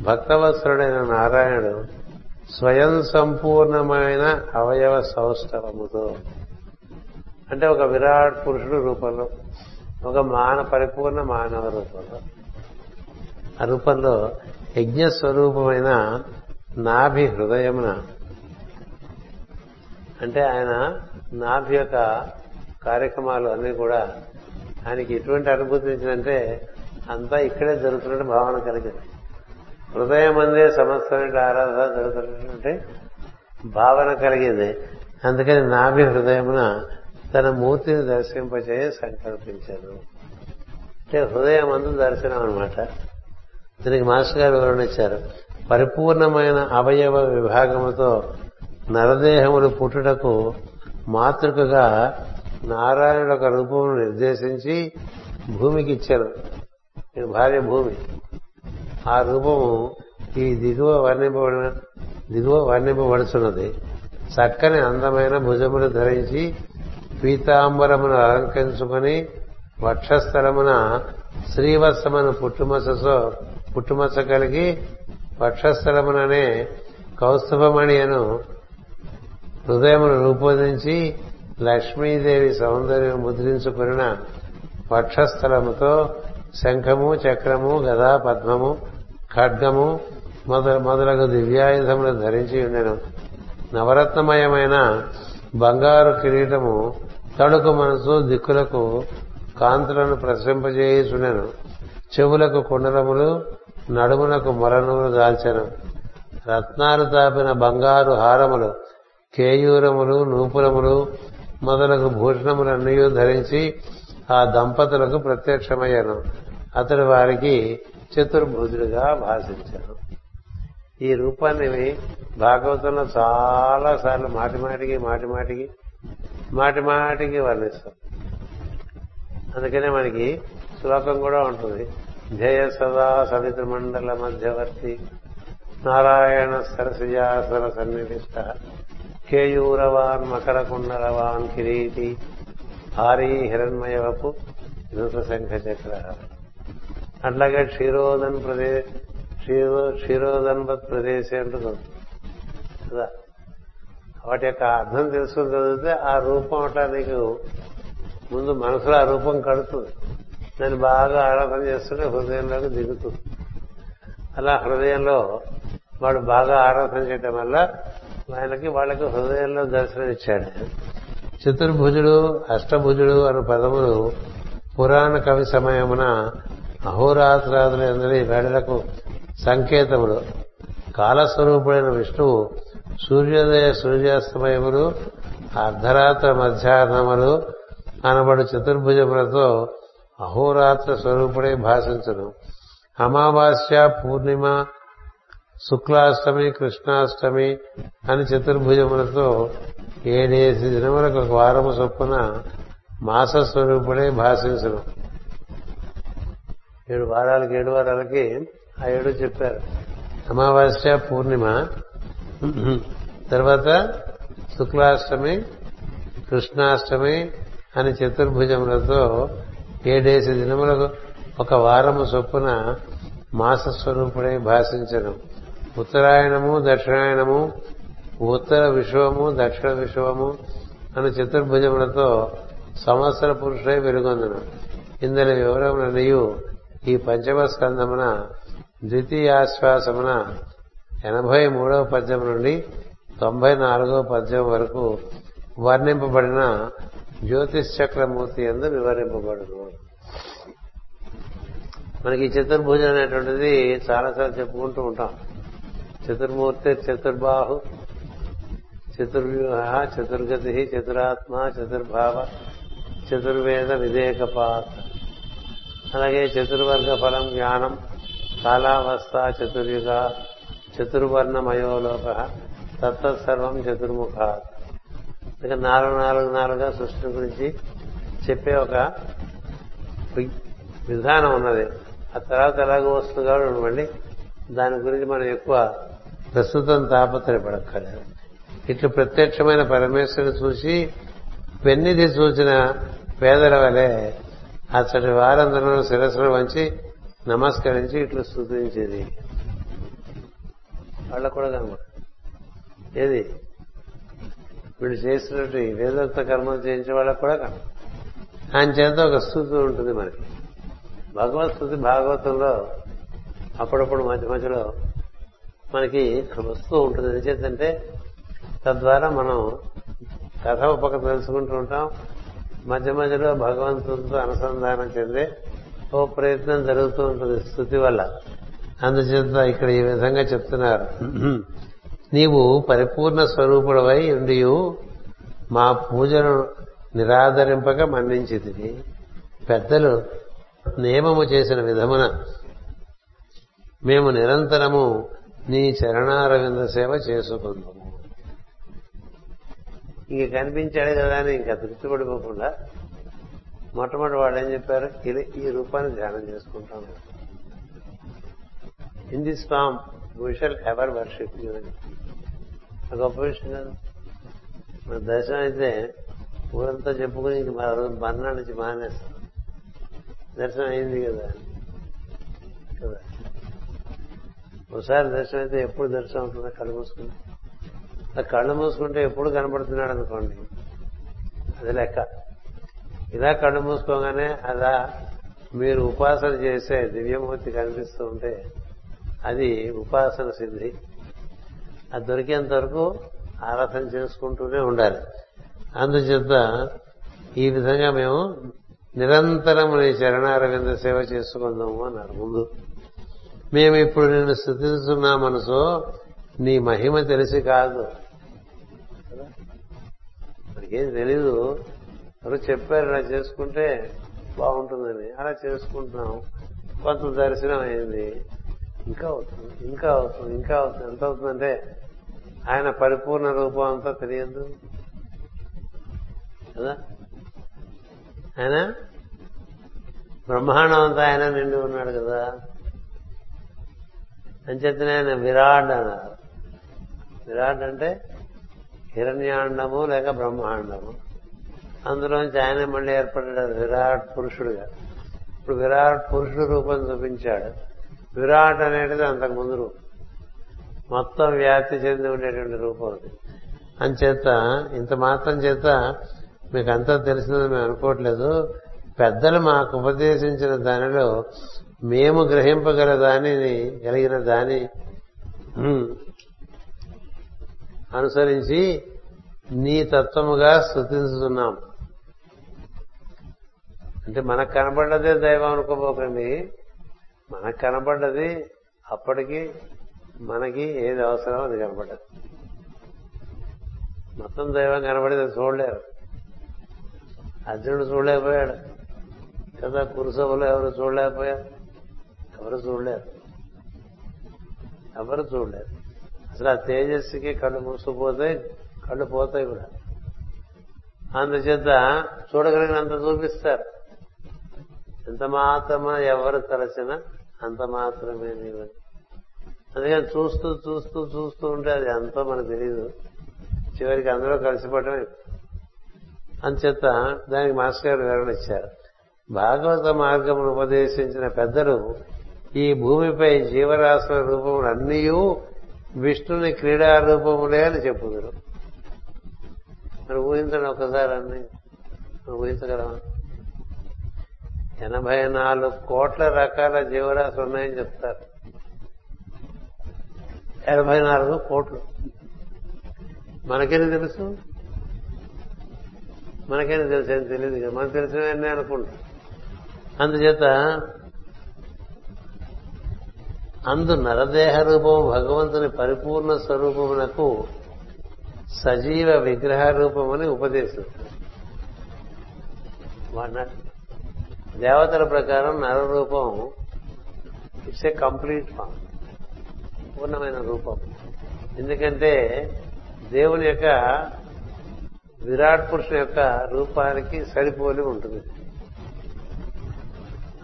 భక్తవత్సరుడైన నారాయణుడు స్వయం సంపూర్ణమైన అవయవ సౌష్ఠవముతో అంటే ఒక విరాట్ పురుషుడు రూపంలో ఒక మాన పరిపూర్ణ మానవ రూపంలో. ఆ రూపంలో యజ్ఞ స్వరూపమైన నాభి హృదయమున అంటే ఆయన నాభి యొక్క కార్యక్రమాలు అన్ని కూడా ఆయనకి ఎటువంటి అనుభూతి ఇచ్చిందంటే అంతా ఇక్కడే జరుగుతున్నట్టు భావన కలిగింది. హృదయం అందే సమస్తమైన ఆరాధన జరుగుతున్నటువంటి భావన కలిగింది. అందుకని నాభి హృదయమున తన మూర్తిని దర్శింపచేయ సంకల్పించారు అంటే హృదయం అందు దర్శనం అనమాట దీనికి మాస్టర్ గారు వివరణ ఇచ్చారు. పరిపూర్ణమైన అవయవ విభాగముతో నరదేహములు పుట్టుటకు మాతృకగా నారాయణుడు ఒక రూపమును నిర్దేశించి భూమికి ఇచ్చారు. భార్య భూమి. ఆ రూపము ఈ దిగువ వర్ణింపబడిన దిగువ వర్ణింపబడుచున్నది. చక్కని అందమైన భుజములు ధరించి పీతాంబరమును అలంకరించుకొని వక్షస్థలమున శ్రీవత్సమను పుట్టుమసతో పుట్టుమచ్చ కలిగి వక్షస్థలముననే కౌస్తుభమణియను హృదయమును రూపొందించి లక్ష్మీదేవి సౌందర్యం ముద్రించుకున్న వక్షస్థలముతో శంఖము చక్రము గదా పద్మము ఖడ్గము మొదలగు దివ్యాయుధములు ధరించి ఉండెను. నవరత్నమయమైన బంగారు కిరీటము తడుకు మనసు దిక్కులకు కాంతులను ప్రసరింపజేయుచుండెను చెవులకు కుండలములు నడుమునకు మొలనూలు దాల్చెను. రత్నాలు తాపిన బంగారు హారములు కేయూరములు నూపురములు మొదలగు భూషణములన్నీ ధరించి ఆ దంపతులకు ప్రత్యక్షమయ్యాను. అతడు వారికి చతుర్భుజుడిగా భాషించాను. ఈ రూపాన్ని భాగవతంలో చాలా సార్లు మాటి మాటికి మాటి మాటికి మాటి మాటికి వర్ణిస్తాం. అందుకనే మనకి శ్లోకం కూడా ఉంటుంది. జయ సదా సవిత మండల మధ్యవర్తి. నారాయణ సరసిజాసర సన్నిధిష్ట. కేయూరవాన్ మకర కుండలవాన్ కిరీటి. హారీ హిరణ్మయవపు ధృత శంఖ చక్ర అట్లాగే క్షీరోదన్ ప్రదేశ్ క్షీరోదన్వత్ ప్రదేశం అంటుంది కదా? వాటి యొక్క అర్థం తెలుసుకుని చదివితే ఆ రూపం అట్లా నీకు ముందు మనసులో ఆ రూపం కడుతుంది. దాన్ని బాగా ఆరాధన చేస్తుంటే హృదయంలోకి దిగుతుంది. అలా హృదయంలో వాడు బాగా ఆరాధన చేయటం వల్ల ఆయనకి వాళ్ళకి హృదయంలో దర్శనం ఇచ్చాడు. చతుర్భుజుడు అష్టభుజుడు అను పదములు పురాణ కవి సమయమున అహోరాత్రాదుల అందరి వేళలకు సంకేతములు. కాలస్వరూపుడైన విష్ణువు సూర్యోదయ సూర్యాస్తమయములు అర్ధరాత్ర మధ్యాహ్నములు అనబడు చతుర్భుజములతో అహోరాత్ర స్వరూపుడై భాషించును. అమావాస్య పూర్ణిమ శుక్లాష్టమి కృష్ణాష్టమి అని చతుర్భుజములతో ఏడేసి దినములకు ఒక వారము చొప్పున మాస స్వరూపుడై భాషించును. ఏడు వారాలకి ఏడు వారాలకి ఆ ఏడు చెప్పారు. అమావాస్య పూర్ణిమ తర్వాత శుక్లాష్టమి కృష్ణాష్టమి అని చతుర్భుజములతో ఏడేసి దినములకు ఒక వారము చొప్పున మాస స్వరూపుడై భాషించను. ఉత్తరాయణము దక్షిణాయనము ఉత్తర విశ్వము దక్షిణ విశ్వము అని చతుర్భుజములతో సంవత్సర పురుషుడై వెలుగొందును. ఇందులో వివరములనియు ఈ పంచమ స్కందమున ద్వితీయాశ్వాసమున ఎనభై మూడవ పద్యం నుండి తొంభై నాలుగవ పద్యం వరకు వర్ణింపబడిన జ్యోతిష్ చక్రమూర్తి ఎందు వివరింపబడును. మనకి చతుర్భుజం అనేటువంటిది చాలాసార్లు చెప్పుకుంటూ ఉంటాం. చతుర్మూర్తి చతుర్బాహు చతుర్వ్యూహ చతుర్గతి చతురాత్మ చతుర్భావ చతుర్వేద విధేయకపాత అలాగే చతుర్వర్గ ఫలం జ్ఞానం కాలావస్థ చతుర్యుగ చతుర్వర్ణమయోలోక తత్సర్వం చతుర్ముఖ. ఇక నాలుగు నాలుగు నాలుగుగా సృష్టి గురించి చెప్పే ఒక విధానం ఉన్నది. ఆ తర్వాత ఎలాగో వస్తుంది కాబట్టి ఉండండి దాని గురించి మనం ఎక్కువ ప్రస్తుతం తాపత్రయపడక్కర్లేదు. ఇట్లు ప్రత్యక్షమైన పరమేశ్వరుని చూసి పెన్నిధి చూసిన పేదల వలె అతడి వారందరూ శిరస్సును వంచి నమస్కరించి ఇట్లు స్థుతించేది వాళ్ళకు కూడా కనబడ ఏది? వీళ్ళు చేసినట్టు వేదోక్త కర్మలు చేయించే వాళ్ళకు కూడా కనబడ ఆయన చేత ఒక స్థుతి ఉంటుంది మనకి భగవత్ స్థుతి భాగవతంలో అప్పుడప్పుడు మధ్య మధ్యలో మనకి వస్తూ ఉంటుంది. ఎందుచేతంటే తద్వారా మనం కథ ఉపక తెలుసుకుంటూ ఉంటాం. మధ్య మధ్యలో భగవంతుడితో అనుసంధానం చెందే ఓ ప్రయత్నం జరుగుతూ ఉంటుంది స్థుతి వల్ల. అందుచేత ఇక్కడ ఈ విధంగా చెప్తున్నారు. నీవు పరిపూర్ణ స్వరూపుడవై ఉండియు మా పూజను నిరాదరింపక మన్నించింది పెద్దలు నియమము చేసిన విధమున మేము నిరంతరము నీ చరణారవింద సేవ చేసుకుందాము. ఇంక కనిపించాడు కదా అని ఇంకా తృప్తి పడిపోకుండా మొట్టమొదటి వాళ్ళు ఏం చెప్పారు? ఈ రూపాన్ని ధ్యానం చేసుకుంటాం in this form we shall ever worship you అని గొప్ప విషయం కదా మన దర్శనం అయితే ఊరంతా చెప్పుకుని ఇంక మర్నాడు నుంచి మానేస్తాం. దర్శనం అయింది కదా. కదా. ఒకసారి దర్శనం అయితే ఎప్పుడు దర్శనం అవుతుందో కళ్ళు మూసుకుంటే కళ్ళు మూసుకుంటే ఎప్పుడు కనపడుతున్నాడు అనుకోండి అది లెక్క. ఇలా కళ్ళు మూసుకోగానే అలా మీరు ఉపాసన చేసే దివ్యమూర్తి కనిపిస్తూ ఉంటే అది ఉపాసన సిద్ధి. అది దొరికేంత వరకు ఆరాధన చేసుకుంటూనే ఉండాలి. అందుచేత ఈ విధంగా మేము నిరంతరం నీ చరణారవింద సేవ చేసుకుందాము అన్నారు. ముందు మేము ఇప్పుడు నిన్ను స్థుతిస్తున్నా మనసు నీ మహిమ తెలిసి కాదు. మనకేం తెలీదు. ఎవరు చెప్పారు ఇలా చేసుకుంటే బాగుంటుందని. అలా చేసుకుంటున్నాం. కొంత దర్శనం అయింది. ఇంకా అవుతుంది ఇంకా అవుతుంది ఇంకా అవుతుంది ఎంత అవుతుందంటే ఆయన పరిపూర్ణ రూపం అంతా తెలియదు. కదా? ఆయన? బ్రహ్మాండం అంతా ఆయన నిండి ఉన్నాడు కదా. అంచేతనే ఆయన విరాట్ అన్నారు. విరాట్ అంటే హిరణ్యాండము లేక బ్రహ్మాండము. అందులోంచి ఆయన మళ్ళీ ఏర్పడ్డాడు విరాట్ పురుషుడుగా. ఇప్పుడు విరాట్ పురుషుడు రూపం చూపించాడు. విరాట్ అనేటిది అంతకు ముందు రూపం. మొత్తం వ్యాప్తి చెంది ఉండేటువంటి రూపం అది. అంచేత ఇంత మాత్రం చేత మీకు అంతా తెలిసిందని మేము అనుకోవట్లేదు. పెద్దలు మాకు ఉపదేశించిన దానిలో మేము గ్రహింపగల దానిని కలిగిన దాని అనుసరించి నీ తత్వముగా స్థుతిస్తున్నాం అంటే మనకు కనబడ్డదే దైవం అనుకోబోకండి. మనకు కనపడ్డది అప్పటికి మనకి ఏది అవసరం అది కనపడ్డది. మొత్తం దైవం కనపడేది చూడలేరు. అర్జునుడు చూడలేకపోయాడు. కదా కురుసభలో ఎవరు చూడలేకపోయారు? ఎవరు చూడలేరు. ఎవరు చూడలేరు. అసలు ఆ తేజస్సుకి కళ్ళు మూసుకుపోతే కళ్ళు పోతాయి కూడా. అందుచేత చూడగలిగినంత చూపిస్తారు. ఎంత మాత్రమా ఎవరు తలచినా అంత మాత్రమే నీవు. అందుకని చూస్తూ చూస్తూ చూస్తూ ఉంటే అది ఎంతో మనకు తెలియదు చివరికి అందరూ కలిసిపోవటమే. అంచేత దానికి మాస్టర్ గారు వివరణ ఇచ్చారు. భాగవత మార్గమును ఉపదేశించిన పెద్దలు ఈ భూమిపై జీవరాశుల రూపములు అన్నీ విష్ణుని క్రీడా రూపములే అని చెప్పుదురు. మరి ఊహించండి ఒక్కసారి అన్ని. ఊహించగలమా ఎనభై నాలుగు కోట్ల రకాల జీవరాశులు ఉన్నాయని చెప్తారు. ఎనభై నాలుగు కోట్లు. మనకేది తెలుసు? మనకేది తెలుసు? అని తెలియదు కదా. మనకు తెలిసినవన్నీ అనుకుంటాం. అందుచేత అందు నరదేహ రూపం భగవంతుని పరిపూర్ణ స్వరూపమునకు సజీవ విగ్రహ రూపమని ఉపదేశం దేవతల ప్రకారం నర రూపం ఇట్స్ ఏ కంప్లీట్ ఫామ్ పూర్ణమైన రూపం. ఎందుకంటే దేవుని యొక్క విరాట్ పురుషుని యొక్క రూపానికి సరిపోలి ఉంటుంది.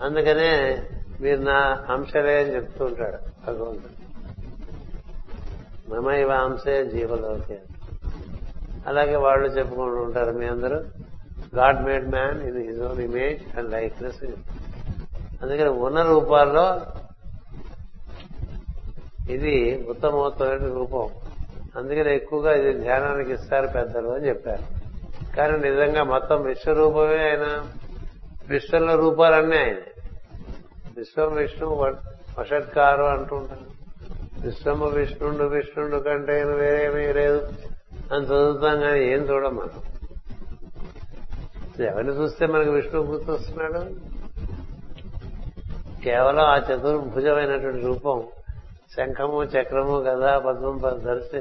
అందుకనే మీరు నా అంశలే అని చెప్తూ ఉంటాడు భగవంతుడు. మమైవ అంశే జీవలోకే. అలాగే వాళ్ళు చెప్పుకుంటూ ఉంటారు మీ అందరూ. God made man in his own image and likeness. అందుకని ఉన్న రూపాల్లో ఇది ఉత్తమోత్తమైన రూపం. అందుకని ఎక్కువగా ఇది ధ్యానానికి ఇస్తారు పెద్దలు అని చెప్పారు. కానీ నిజంగా మొత్తం విశ్వరూపమే ఆయన. విశ్వంలో రూపాలన్నీ ఆయన. విశ్వం విష్ణు వషట్కారు అంటుంటారు విశ్వము విష్ణుండు విష్ణుండు కంటే వేరేమీ లేదు. అని చదువుతాం కానీ ఏం చూడం మనం. ఎవరిని చూస్తే మనకు విష్ణువు గుర్తొస్తున్నాడు కేవలం ఆ చతుర్భుజమైనటువంటి రూపం శంఖము చక్రము గదా పద్మం ధరిసి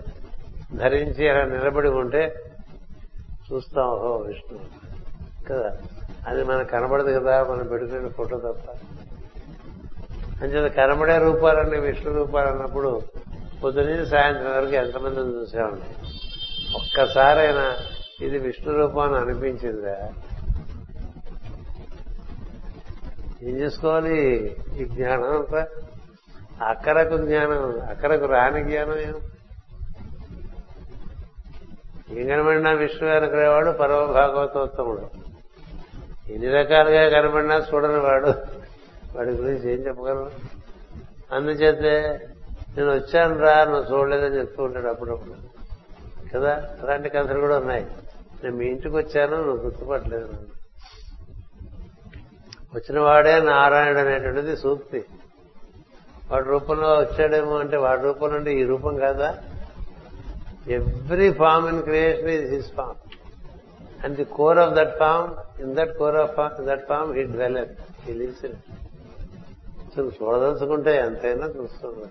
ధరించి అలా నిలబడి ఉంటే చూస్తాం ఓహో విష్ణు కదా? అది మనకు కనబడదు కదా మనం పెట్టుకునే ఫోటో తప్ప. అంచేత కనబడే రూపాలన్నీ విష్ణు రూపాలు అన్నప్పుడు పొద్దున్నీ సాయంత్రం వరకు ఎంతమందిని చూసామండి? ఒక్కసారైనా ఇది విష్ణు రూపాన్ని అనిపించిందా? ఏం చేసుకోవాలి? ఈ జ్ఞానం అంతా. అక్కరకు జ్ఞానం అక్కరకు రాని జ్ఞానం ఏం? ఏం కనబడినా విష్ణు అనుకునేవాడు పరమ భాగవతోత్తముడు ఎన్ని రకాలుగా కనబడినా చూడని వాడు. వాడి గురించి ఏం చెప్పగలను? అందుచేతే నేను వచ్చాను రా నువ్వు చూడలేదని చెప్తూ ఉంటాడు అప్పుడప్పుడు. కదా? అలాంటి కథలు కూడా ఉన్నాయి. నేను మీ ఇంటికి వచ్చాను నువ్వు గుర్తుపట్టలేదు వచ్చిన వాడే నారాయణుడు అనేటువంటిది సూక్తి. వాడి రూపంలో వచ్చాడేమో అంటే వాడి రూపంలో అంటే ఈ రూపం కాదా? Every form in creation is his form. And the core of that form in that core of that form he develop he lives in చూడదలుచుకుంటే ఎంతైనా చూస్తుంది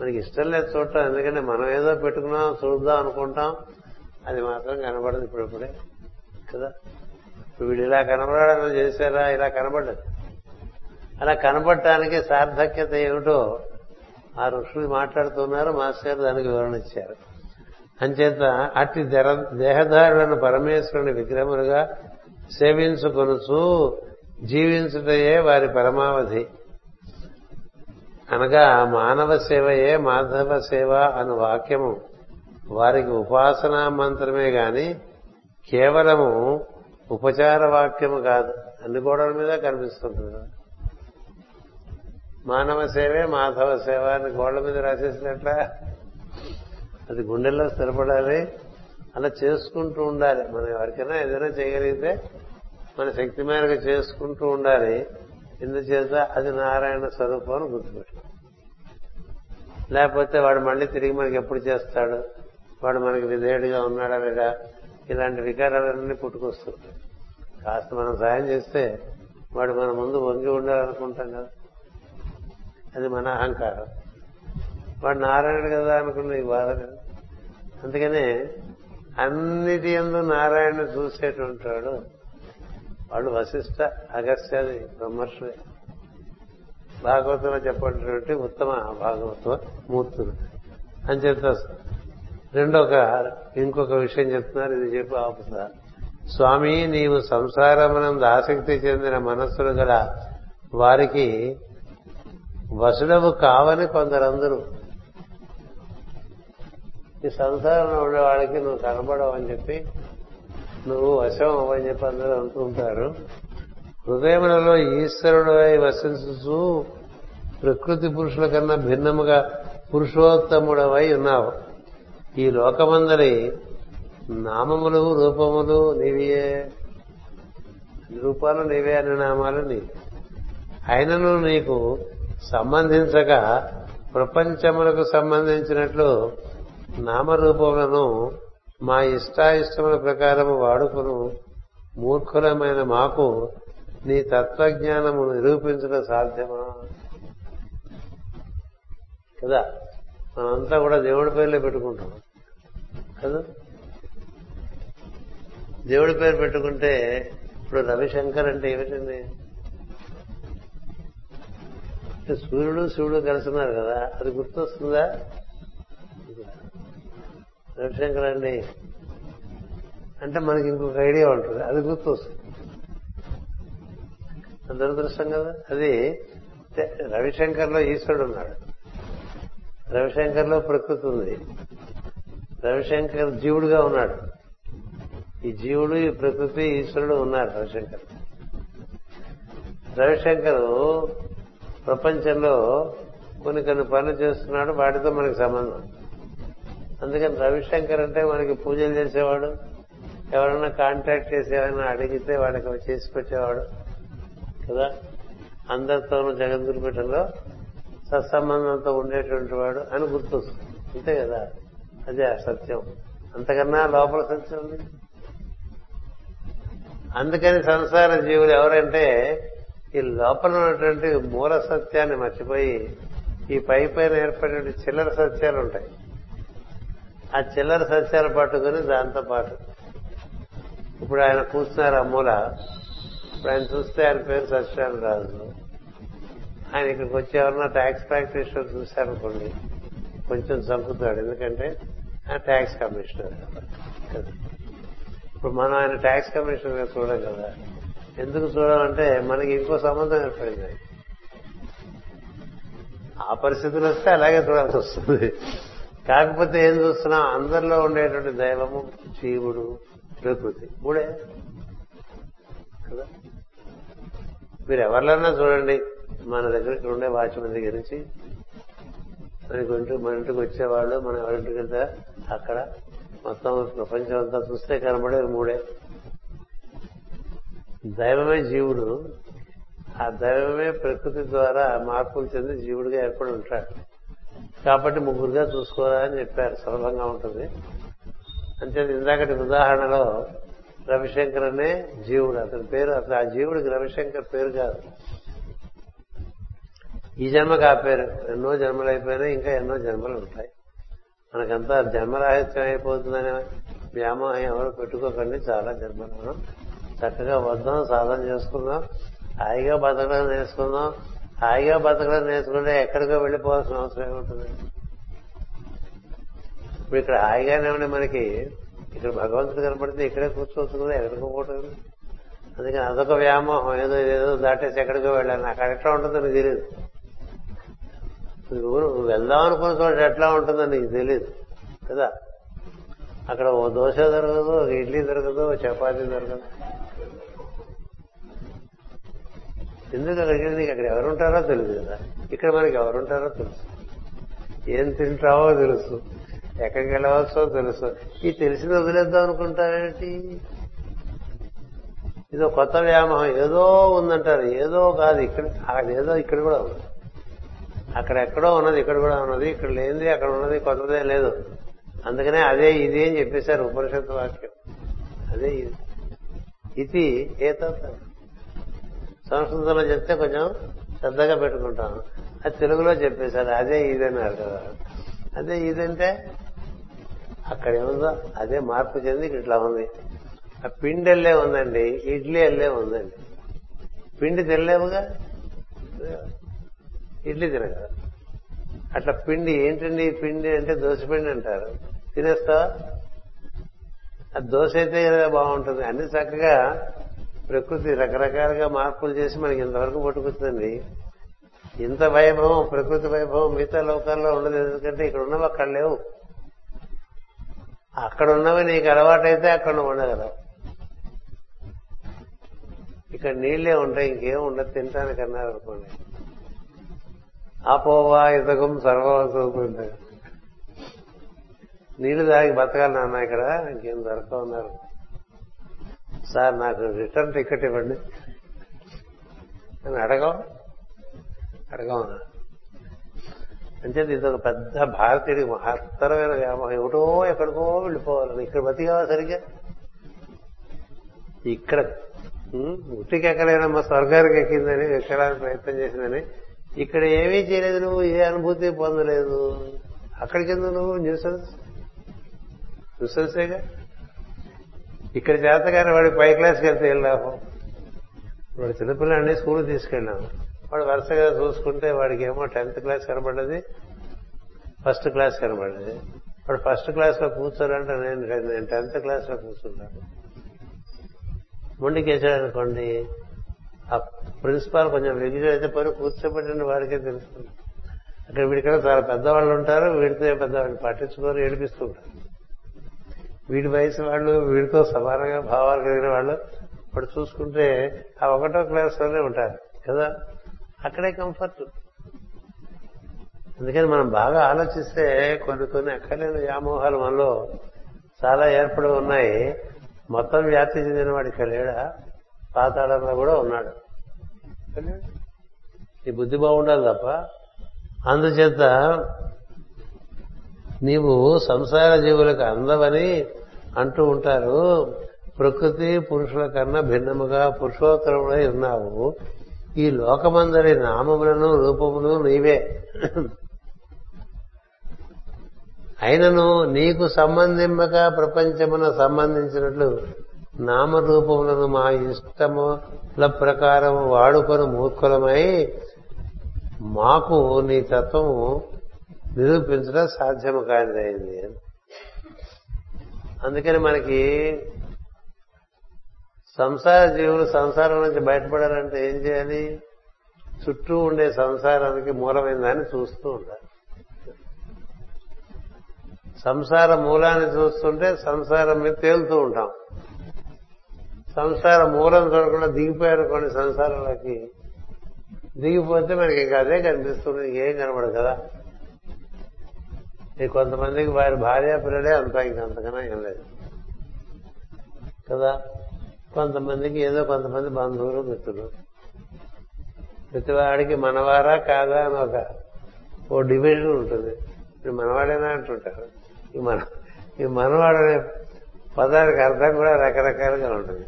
మనకి ఇష్టం లేదు చూడటం ఎందుకంటే మనం ఏదో పెట్టుకున్నాం చూద్దాం అనుకుంటాం అది మాత్రం కనబడదు ఇప్పుడిప్పుడే కదా? వీడు ఇలా కనబడాలని చేశారా? ఇలా కనబడ్డది అలా కనబడటానికి సార్థక్యత ఏమిటో ఆ ఋషులు మాట్లాడుతున్నారు మాస్టర్ దానికి వివరణ ఇచ్చారు. అంచేత అట్టి దేహధారులను పరమేశ్వరుని విగ్రహములుగా సేవించుకొనుచు జీవించుటయే వారి పరమావధి. అనగా మానవ సేవయే మాధవ సేవ అను వాక్యము వారికి ఉపాసనా మంత్రమే గాని కేవలము ఉపచార వాక్యము కాదు. అన్ని గోడల మీద కనిపిస్తుంటుంది. మానవ సేవే మాధవ సేవ అని గోడల మీద రాసేసినట్ల? అది గుండెల్లో స్థిరపడాలి. అలా చేసుకుంటూ ఉండాలి. మనం ఎవరికైనా ఏదైనా చేయగలిగితే మన శక్తి మేరకు చేసుకుంటూ ఉండాలి. ఎందుచేత? అది నారాయణ స్వరూపం అని గుర్తుపెట్టు లేకపోతే వాడు మళ్ళీ తిరిగి మనకి ఎప్పుడు చేస్తాడు? వాడు మనకి విధేయుడిగా ఉన్నాడా లేదా? ఇలాంటి వికారాలన్నీ పుట్టుకొస్తుంటాయి. కాస్త మనం సాయం చేస్తే వాడు మన ముందు వంగి ఉండాలనుకుంటాం కదా. అది మన అహంకారం. వాడు నారాయణుడు కదా అనుకున్న ఈ బాధ కదా. అందుకనే అన్నిటి ఎందు నారాయణ చూసేటువంటి వాడు వాళ్ళు వశిష్ట అగస్త్యాది బ్రహ్మర్షులే భాగవతంలో చెప్పినటువంటి ఉత్తమ భాగవత మూర్తులు అని చెప్తా రెండొక ఇంకొక విషయం చెప్తున్నారు ఇది చెప్పి ఆపుతా స్వామి నీవు సంసారమునందు ఆసక్తి చెందిన మనస్సులు గల వారికి వసుడవు కావని కొందరందరూ ఈ సంసారంలో ఉండే వాళ్ళకి నువ్వు కనబడవు అని చెప్పి నువ్వు వశం అవ్వని చెప్పి అందరూ అనుకుంటారు హృదయములలో ఈశ్వరుడు వసించు ప్రకృతి పురుషుల కన్నా భిన్నముగా పురుషోత్తముడవై ఉన్నావు. ఈ లోకమందరి నామములు రూపములు నీవియే రూపాలు నీవే అనే నామాలు నీ అయినను నీకు సంబంధించక ప్రపంచములకు సంబంధించినట్లు నామరూపములను మా ఇష్టాయిష్టముల ప్రకారము వాడుకును. మూర్ఖులమైన మాకు నీ తత్వజ్ఞానము నిరూపించడం సాధ్యమా? కదా? మనంతా కూడా దేవుడి పేర్లే పెట్టుకుంటాం కదా? దేవుడి పేరు పెట్టుకుంటే ఇప్పుడు రవిశంకర్ అంటే ఏమిటండి? సూర్యుడు శివుడు కలుసున్నారు కదా అది గుర్తొస్తుందా? రవిశంకర్ అండి. అంటే మనకి ఇంకొక ఐడియా ఉంటుంది అది గుర్తొస్తుంది. దురదృష్టం కదా? అది రవిశంకర్లో ఈశ్వరుడు ఉన్నాడు. రవిశంకర్లో ప్రకృతి ఉంది. రవిశంకర్ జీవుడుగా ఉన్నాడు. ఈ జీవుడు ఈ ప్రకృతి ఈశ్వరుడు ఉన్నారు రవిశంకర్. రవిశంకర్ ప్రపంచంలో కొన్ని కొన్ని పనులు చేస్తున్నాడు వాటితో మనకి సంబంధం. అందుకని రవిశంకర్ అంటే మనకి పూజలు చేసేవాడు ఎవరైనా కాంటాక్ట్ చేసేవాడిని అడిగితే వాడికి చేసి పెట్టేవాడు కదా? అందరితోనూ జగద్గురుపీఠంలో సత్సంబంధంతో ఉండేటువంటి వాడు అని గుర్తొస్తుంది. అంతే కదా? అదే అసత్యం సత్యం. అంతకన్నా లోపల సత్యం ఉంది. అందుకని సంసార జీవులు ఎవరంటే ఈ లోపల ఉన్నటువంటి మూల సత్యాన్ని మర్చిపోయి ఈ పై పైన ఏర్పడిన చిల్లర సత్యాలు ఉంటాయి. ఆ చిల్లర సత్యాలు పట్టుకుని దాంతో పాటు. ఇప్పుడు ఆయన కూర్చున్నారు ఆ మూల. ఇప్పుడు ఆయన చూస్తే ఆయన పేరు సత్యాలు రాజు ఆయన ఇక్కడికి వచ్చి ఎవరన్నా ట్యాక్స్ ప్రాక్టీషనర్ చూశారనుకోండి కొంచెం చంపుతాడు. ఎందుకంటే ట్యాక్స్ కమిషనర్. ఇప్పుడు మనం ఆయన ట్యాక్స్ కమిషనర్ చూడం కదా. ఎందుకు చూడాలంటే మనకి ఇంకో సంబంధం ఏర్పడింది. ఆ పరిస్థితులు వస్తే అలాగే చూడాల్సి వస్తుంది. కాకపోతే ఏం చూస్తున్నాం? అందరిలో ఉండేటువంటి దైవము జీవుడు ప్రకృతి. మూడే. కదా? మీరు ఎవరిలన్నా చూడండి. మన దగ్గరికి ఉండే వాచ్మెన్ దగ్గర నుంచి మనకి ఇంటికి మన ఇంటికి వచ్చేవాళ్ళు మనం ఎవరింటికి వెళ్తే అక్కడ. మొత్తం ప్రపంచం అంతా చూస్తే కనబడే మూడే. దైవమే జీవుడు. ఆ దైవమే ప్రకృతి ద్వారా మార్పులు చెంది జీవుడిగా ఏర్పడి ఉంటాడు. కాబట్టి ముగ్గురుగా చూసుకోరా అని చెప్పారు. సులభంగా ఉంటుంది. అంతే ఇందాకటి ఉదాహరణలో రవిశంకర్ అనే జీవుడు. అతని పేరు అసలు ఆ జీవుడికి రవిశంకర్ పేరు కాదు. ఈ జన్మ కాపారు ఎన్నో జన్మలు అయిపోయినా ఇంకా ఎన్నో జన్మలు ఉంటాయి. మనకంతా జన్మరాహిత్యం అయిపోతుందనే వ్యామోహం ఎవరు పెట్టుకోకండి. చాలా జన్మలు మనం చక్కగా వద్దాం సాధన చేసుకుందాం హాయిగా బతకడం నేర్చుకుందాం. హాయిగా బతకడం నేర్చుకుంటే ఎక్కడికో వెళ్ళిపోవాల్సిన అవసరం ఏముంటుంది? ఇప్పుడు ఇక్కడ హాయిగానే ఉండి మనకి ఇక్కడ భగవంతుడు కనపడితే ఇక్కడే కూర్చోవచ్చు కదా ఎక్కడికో పోవటం అందుకని అదొక వ్యామోహం. ఏదో ఏదో దాటేసి ఎక్కడికో వెళ్ళాను నాకు ఎట్లా ఉంటుందో తెలియదు నువ్వు వెళ్దాం అనుకున్న చోట ఎట్లా ఉంటుందో నీకు తెలియదు కదా? అక్కడ ఓ దోశ దొరకదు ఒక ఇడ్లీ దొరకదు ఓ చపాతీ దొరకదు. ఎందుకు అక్కడికి నీకు అక్కడ ఎవరుంటారో తెలియదు కదా. ఇక్కడ మనకి ఎవరుంటారో తెలుసు. ఏం తింటావో తెలుసు. ఎక్కడికి వెళ్ళవచ్చో తెలుసు. ఈ తెలిసిన వదిలేద్దాం అనుకుంటారేంటి? ఇదో కొత్త వ్యామోహం. ఏదో ఉందంటారు. ఏదో కాదు. ఇక్కడ అక్కడ ఏదో ఇక్కడ కూడా ఉంది. అక్కడ ఎక్కడో ఉన్నది ఇక్కడ కూడా ఉన్నది ఇక్కడ లేనిది అక్కడ ఉన్నది కొత్తదే లేదు. అందుకనే అదే ఇది అని చెప్పేశారు ఉపనిషత్తు వాక్యం. అదే ఇది. ఇది ఏతో సంస్కృతంలో చెప్తే కొంచెం శ్రద్ధగా పెట్టుకుంటాం. అది తెలుగులో చెప్పేశారు అదే ఇదన్నారు కదా. అదే ఇదంటే అక్కడ ఏముందో అదే మార్పు చెంది ఇట్లా ఉంది. ఆ పిండి ఎల్లే ఉందండి ఇడ్లీ ఎల్లే ఉందండి. పిండి తెల్లేవుగా ఇడ్లీ తినగలరు అట్లా పిండి ఏంటండి ఈ పిండి అంటే దోశ పిండి అంటారు. తినేస్తా ఆ దోశ అయితే కదా బాగుంటుంది? అన్ని చక్కగా ప్రకృతి రకరకాలుగా మార్పులు చేసి మనకి ఇంతవరకు పట్టుకొచ్చిందండి. ఇంత వైభవం ప్రకృతి వైభవం మిగతా లోకాల్లో ఉండదు. ఎందుకంటే ఇక్కడ ఉన్నవి అక్కడ లేవు. అక్కడ ఉన్నవి నీకు అలవాటైతే అక్కడ ఉండగలవు. ఇక్కడ నీళ్ళే ఉంటాయి ఇంకేం ఉండదు. తినటానికి అన్నారు అనుకోండి. ఆపోవా ఇతకం సర్వసూపుంటాయి నీళ్ళు తాగి బతకాలి నాన్న ఇక్కడ ఇంకేం దొరక ఉన్నారు సార్ నాకు రిటర్న్ టికెట్ ఇవ్వండి. అని అడగం అడగవునా అంటే ఇది ఒక పెద్ద భారతీయుడికి మహత్తరమైన వ్యామోహం. ఏమిటో ఎక్కడికో వెళ్ళిపోవాలని ఇక్కడ బతికావా సరిగ్గా? ఇక్కడ ఉట్టికి ఎక్కలేనమ్మా స్వర్గానికి ఎక్కిందని ఎక్కడానికి ప్రయత్నం చేసిందని ఇక్కడ ఏమీ చేయలేదు నువ్వు ఏ అనుభూతి పొందలేదు. అక్కడికి ఎందుకు నువ్వు న్యూసెన్స్? న్యూసెన్సేగా? ఇక్కడ చేతగానే వాడి పై క్లాస్కి వెళ్తే ఏం లాభం? వాడు చిన్నపిల్లాడిని స్కూల్ తీసుకెళ్ళాము వాడు వరుసగా చూసుకుంటే వాడికి ఏమో టెన్త్ క్లాస్ కనబడ్డది ఫస్ట్ క్లాస్ కనబడ్డది. వాడు ఫస్ట్ క్లాస్లో కూర్చోరంటే నేను నేను టెన్త్ క్లాస్లో కూర్చుంటాను కూర్చున్నాను. ముందుకేసాడు అనుకోండి ఆ ప్రిన్సిపాల్ కొంచెం వెగిరి అయితే పని కూర్చోబెట్టిన వాడికే తెలుస్తుంది. అక్కడ వీడికన్నా చాలా పెద్దవాళ్ళు ఉంటారు వీడితో పెద్దవాళ్ళు పట్టించుకొని ఏడిపిస్తుంటారు వీడి వయసు వాళ్ళు వీడితో సమానంగా భావాలు కలిగిన వాళ్ళు ఇప్పుడు చూసుకుంటే ఆ ఒకటో క్లాస్లోనే ఉంటారు కదా? అక్కడే కంఫర్ట్. అందుకని మనం బాగా ఆలోచిస్తే కొన్ని కొన్ని అక్కర్లేని వ్యామోహాలు మనలో చాలా ఏర్పడి ఉన్నాయి. మొత్తం వ్యాప్తి చెందిన వాడికి లేడా? పాతాళంలో కూడా ఉన్నాడు. నీ బుద్ధి బాగుండాలి తప్ప అందుచేత నీవు సంసార జీవులకు అందవని అంటూ ఉంటారు. ప్రకృతి పురుషుల కన్నా భిన్నముగా పురుషోత్తరములై ఉన్నావు. ఈ లోకమందరి నామములను రూపములు నీవే. అయినను నీకు సంబంధింపక ప్రపంచమున సంబంధించినట్లు నామరూపములను మా ఇష్టముల ప్రకారం వాడుకొని మూర్ఖులమై మాకు నీ తత్వము నిరూపించడం సాధ్యము కానిదైంది. అందుకని మనకి సంసార జీవులు సంసారం నుంచి బయటపడాలంటే ఏం చేయాలి? చుట్టూ ఉండే సంసారానికి మూలమైన దాన్ని చూస్తూ ఉండాలి. సంసార మూలాన్ని చూస్తుంటే సంసారం మీద తేలుతూ ఉంటాం. సంసార మూలం చూడకుండా దిగిపోయారు కొన్ని సంసారంలోకి. దిగిపోతే మనకి ఇంకా అదే కనిపిస్తుంది ఏం కనబడదు కదా. ఈ కొంతమందికి వారి భార్య పిల్లడే అంతా ఇంకంతకన్నా ఏం లేదు. కదా? కొంతమందికి ఏదో కొంతమంది బంధువులు మిత్రులు. ప్రతివాడికి మనవారా కాదా అని ఒక ఓ డివిజన్ ఉంటుంది. మనవాడేనా అంటుంటారు. ఈ మన ఈ మనవాడనే పదానికి అర్థం కూడా రకరకాలుగా ఉంటుంది.